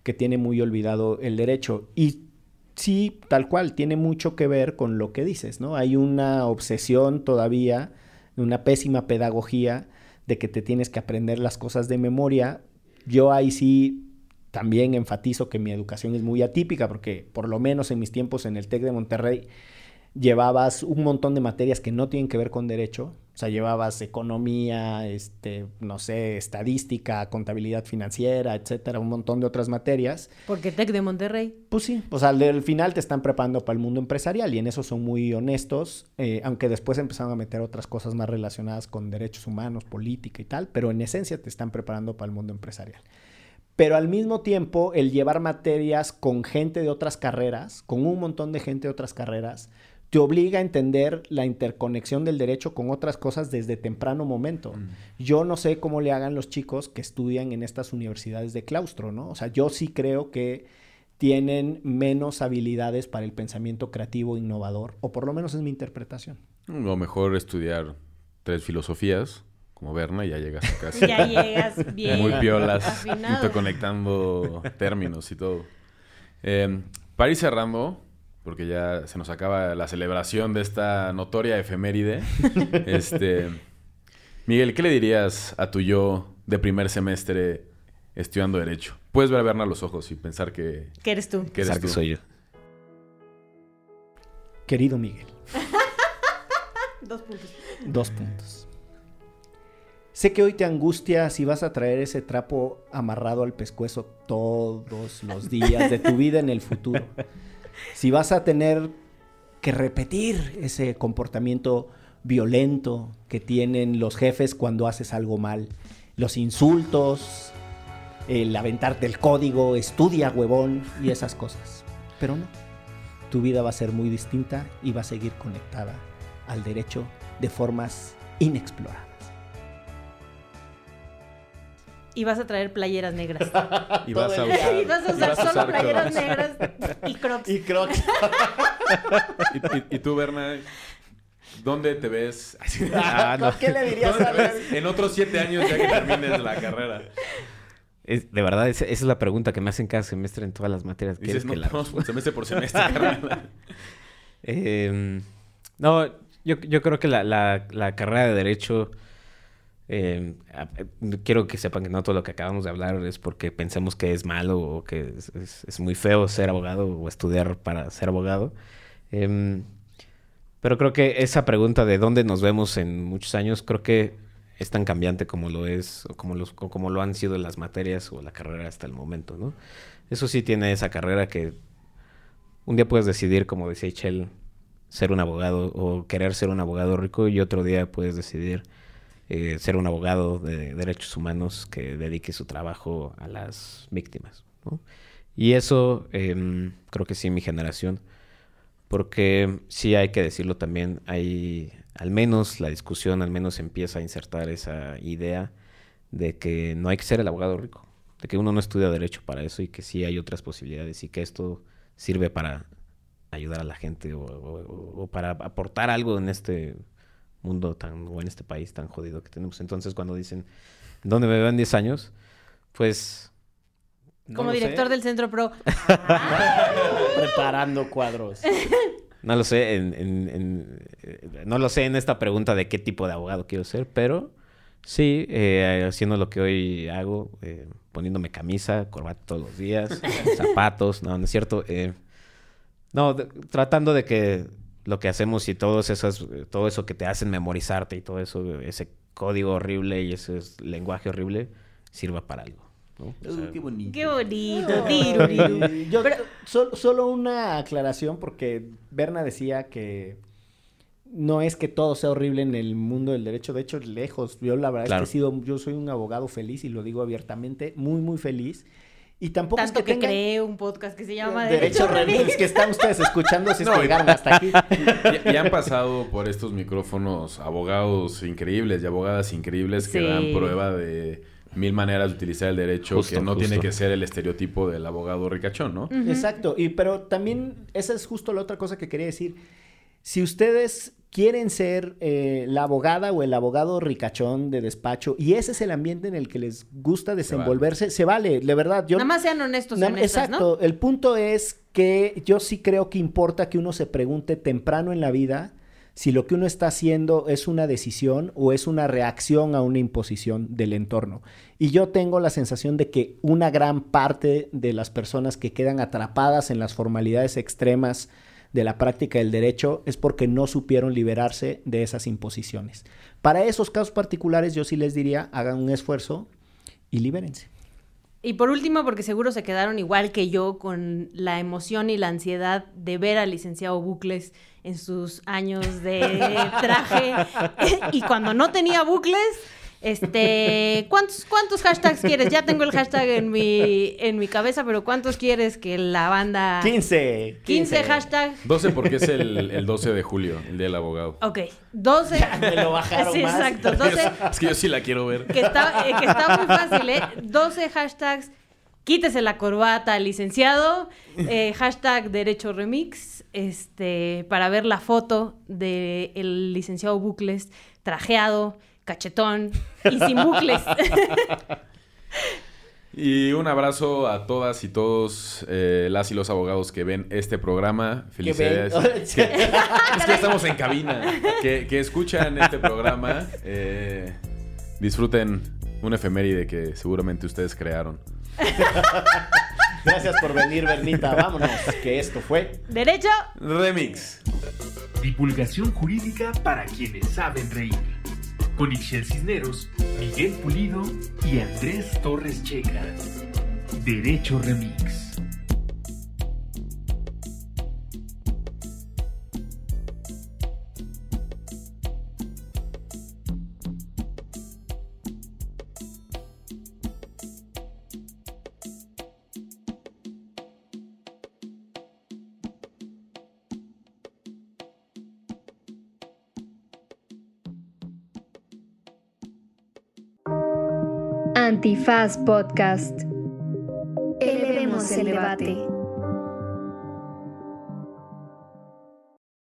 Speaker 2: que tiene muy olvidado el derecho. Y sí, tal cual, tiene mucho que ver con lo que dices, ¿no? Hay una obsesión todavía, una pésima pedagogía de que te tienes que aprender las cosas de memoria. Yo ahí sí también enfatizo que mi educación es muy atípica, porque por lo menos en mis tiempos en el TEC de Monterrey llevabas un montón de materias que no tienen que ver con derecho. O sea, llevabas economía, este, no sé, estadística, contabilidad financiera, etcétera, un montón de otras materias.
Speaker 3: Porque Tec de Monterrey.
Speaker 2: Pues sí, o sea, al al final te están preparando para el mundo empresarial y en eso son muy honestos, eh, aunque después empezaron a meter otras cosas más relacionadas con derechos humanos, política y tal, pero en esencia te están preparando para el mundo empresarial. Pero al mismo tiempo, el llevar materias con gente de otras carreras, con un montón de gente de otras carreras, te obliga a entender la interconexión del derecho con otras cosas desde temprano momento. Yo no sé cómo le hagan los chicos que estudian en estas universidades de claustro, ¿no? O sea, yo sí creo que tienen menos habilidades para el pensamiento creativo e innovador, o por lo menos es mi interpretación.
Speaker 4: Lo mejor estudiar tres filosofías, como Berna, y ya llegas a casa.
Speaker 3: Ya llegas bien.
Speaker 4: Muy piolas, interconectando términos y todo. Eh, para ir cerrando, porque ya se nos acaba la celebración de esta notoria efeméride. este, Miguel, ¿qué le dirías a tu yo de primer semestre estudiando Derecho? Puedes ver a Berna a los ojos y pensar que,
Speaker 3: ¿Qué eres tú?
Speaker 4: que eres
Speaker 6: Pensar que
Speaker 4: tú.
Speaker 6: soy yo.
Speaker 2: Querido Miguel,
Speaker 3: Dos puntos.
Speaker 2: dos puntos. Sé que hoy te angustia si vas a traer ese trapo amarrado al pescuezo todos los días de tu vida en el futuro. Si vas a tener que repetir ese comportamiento violento que tienen los jefes cuando haces algo mal. Los insultos, el aventarte el código, estudia huevón y esas cosas. Pero no, tu vida va a ser muy distinta y va a seguir conectada al derecho de formas inexploradas.
Speaker 3: Y vas a traer playeras negras.
Speaker 4: Y vas a usar,
Speaker 3: y vas a
Speaker 4: y
Speaker 3: usar
Speaker 4: vas a
Speaker 3: solo
Speaker 4: usar
Speaker 3: playeras
Speaker 4: crocs.
Speaker 3: negras y crocs.
Speaker 2: Y que...
Speaker 4: Y, y- y tú, Berna, ¿dónde te ves?
Speaker 6: Ah, no.
Speaker 2: ¿Qué le dirías
Speaker 4: ¿Dónde
Speaker 2: a
Speaker 4: ves en otros siete años ya que termines la carrera?
Speaker 6: Es- de verdad, esa, esa es la pregunta que me hacen cada semestre en todas las materias.
Speaker 4: Dices,
Speaker 6: ¿Quieres
Speaker 4: no,
Speaker 6: que la
Speaker 4: vamos semestre por semestre, carnal.
Speaker 6: Eh, no, yo, yo creo que la, la- la carrera de Derecho... eh, eh, quiero que sepan que no todo lo que acabamos de hablar es porque pensemos que es malo o que es, muy feo ser abogado o estudiar para ser abogado. Em, pero creo que esa pregunta de dónde nos vemos en muchos años, creo que es tan cambiante como lo es, o como, los, o como lo han sido las materias o la carrera hasta el momento, ¿no? Eso sí tiene esa carrera que un día puedes decidir, como decía Chell, ser un abogado o querer ser un abogado rico y otro día puedes decidir eh, ser un abogado de derechos humanos que dedique su trabajo a las víctimas. Y eso em, creo que sí, mi generación, porque sí hay que decirlo también, hay al menos la discusión, al menos empieza a insertar esa idea de que no hay que ser el abogado rico, de que uno no estudia derecho para eso y que sí hay otras posibilidades y que esto sirve para ayudar a la gente o para aportar algo en este mundo tan o en este país tan jodido que tenemos. Entonces cuando dicen, ¿dónde me ven 10 años? Pues
Speaker 2: No
Speaker 3: Como
Speaker 2: lo sé.
Speaker 3: director del Centro Pro.
Speaker 2: Preparando cuadros.
Speaker 6: no lo sé, en, en- en- eh, no lo sé en esta pregunta de qué tipo de abogado quiero ser, pero sí, eh, haciendo lo que hoy hago, eh, poniéndome camisa, corbata todos los días, zapatos, no, no es cierto. eh, no, de- tratando de que lo que hacemos y todos esas, eh, todo eso que te hacen memorizarte y todo eso, ese código horrible y ese es- lenguaje horrible, sirva para algo. ¿no? O sea,
Speaker 7: qué bonito.
Speaker 3: Qué bonito.
Speaker 2: Eh, Yo,
Speaker 3: Pero-
Speaker 2: sol- solo una aclaración porque Berna decía que no es que todo sea horrible en el mundo del derecho, de hecho lejos, yo la verdad
Speaker 6: Claro.
Speaker 2: es que he sido, yo soy un abogado feliz y lo digo abiertamente, muy muy feliz y tampoco
Speaker 3: Tanto
Speaker 2: es
Speaker 3: que,
Speaker 2: que, tenga
Speaker 3: creé un podcast que se llama
Speaker 2: derecho
Speaker 3: Derecho
Speaker 2: remix
Speaker 3: Remix.
Speaker 2: que están ustedes escuchando si es
Speaker 4: No,
Speaker 2: que
Speaker 4: y-
Speaker 2: llegaron hasta aquí.
Speaker 4: Ya, ya han pasado por estos micrófonos abogados increíbles y abogadas increíbles que
Speaker 3: Sí.
Speaker 4: dan prueba de mil maneras de utilizar el derecho
Speaker 6: Justo,
Speaker 4: que no tiene que ser el estereotipo del abogado ricachón, ¿no?
Speaker 2: Exacto, y pero también esa es justo la otra cosa que quería decir. Si ustedes quieren ser eh, la abogada o el abogado ricachón de despacho y ese es el ambiente en el que les gusta desenvolverse, se vale, de verdad. Yo,
Speaker 3: Nada más sean honestos
Speaker 2: Na-
Speaker 3: honestas, ¿no?
Speaker 2: Exacto, el punto es que yo sí creo que importa que uno se pregunte temprano en la vida si lo que uno está haciendo es una decisión o es una reacción a una imposición del entorno. Y yo tengo la sensación de que una gran parte de las personas que quedan atrapadas en las formalidades extremas de la práctica del derecho es porque no supieron liberarse de esas imposiciones. Para esos casos particulares yo sí les diría, hagan un esfuerzo y libérense.
Speaker 3: Y por último, porque seguro se quedaron igual que yo con la emoción y la ansiedad de ver al licenciado Bucles en sus años de traje y cuando no tenía bucles, este, ¿cuántos, cuántos hashtags quieres? Ya tengo el hashtag en mi, en mi cabeza, pero ¿cuántos quieres que la banda...
Speaker 2: 15.
Speaker 3: 15 hashtags.
Speaker 4: 12 porque es el, el 12 de julio, el día del abogado.
Speaker 3: Ok, 12.
Speaker 2: me lo bajaron
Speaker 3: sí,
Speaker 2: más.
Speaker 3: exacto, 12.
Speaker 4: Es que yo sí la quiero ver.
Speaker 3: Que está, eh, que está muy fácil, ¿eh? 12 hashtags. Quítese la corbata, licenciado. eh, hashtag Derecho Remix. Este, para ver la foto del licenciado Bucles trajeado, cachetón y sin bucles.
Speaker 4: Y un abrazo a todas y todos eh, las y los abogados que ven este programa. Felicidades.
Speaker 2: ven.
Speaker 4: Que- es que estamos en cabina. Que, que escuchan este programa. eh, disfruten una efeméride que seguramente ustedes crearon.
Speaker 2: Gracias por venir, Bernita. Vámonos, que esto fue.
Speaker 3: Derecho.
Speaker 4: Remix.
Speaker 5: Divulgación jurídica para quienes saben reír. Con Ixel Cisneros, Miguel Pulido y Andrés Torres Checa. Derecho Remix.
Speaker 1: Antifaz Podcast. Elevemos el debate.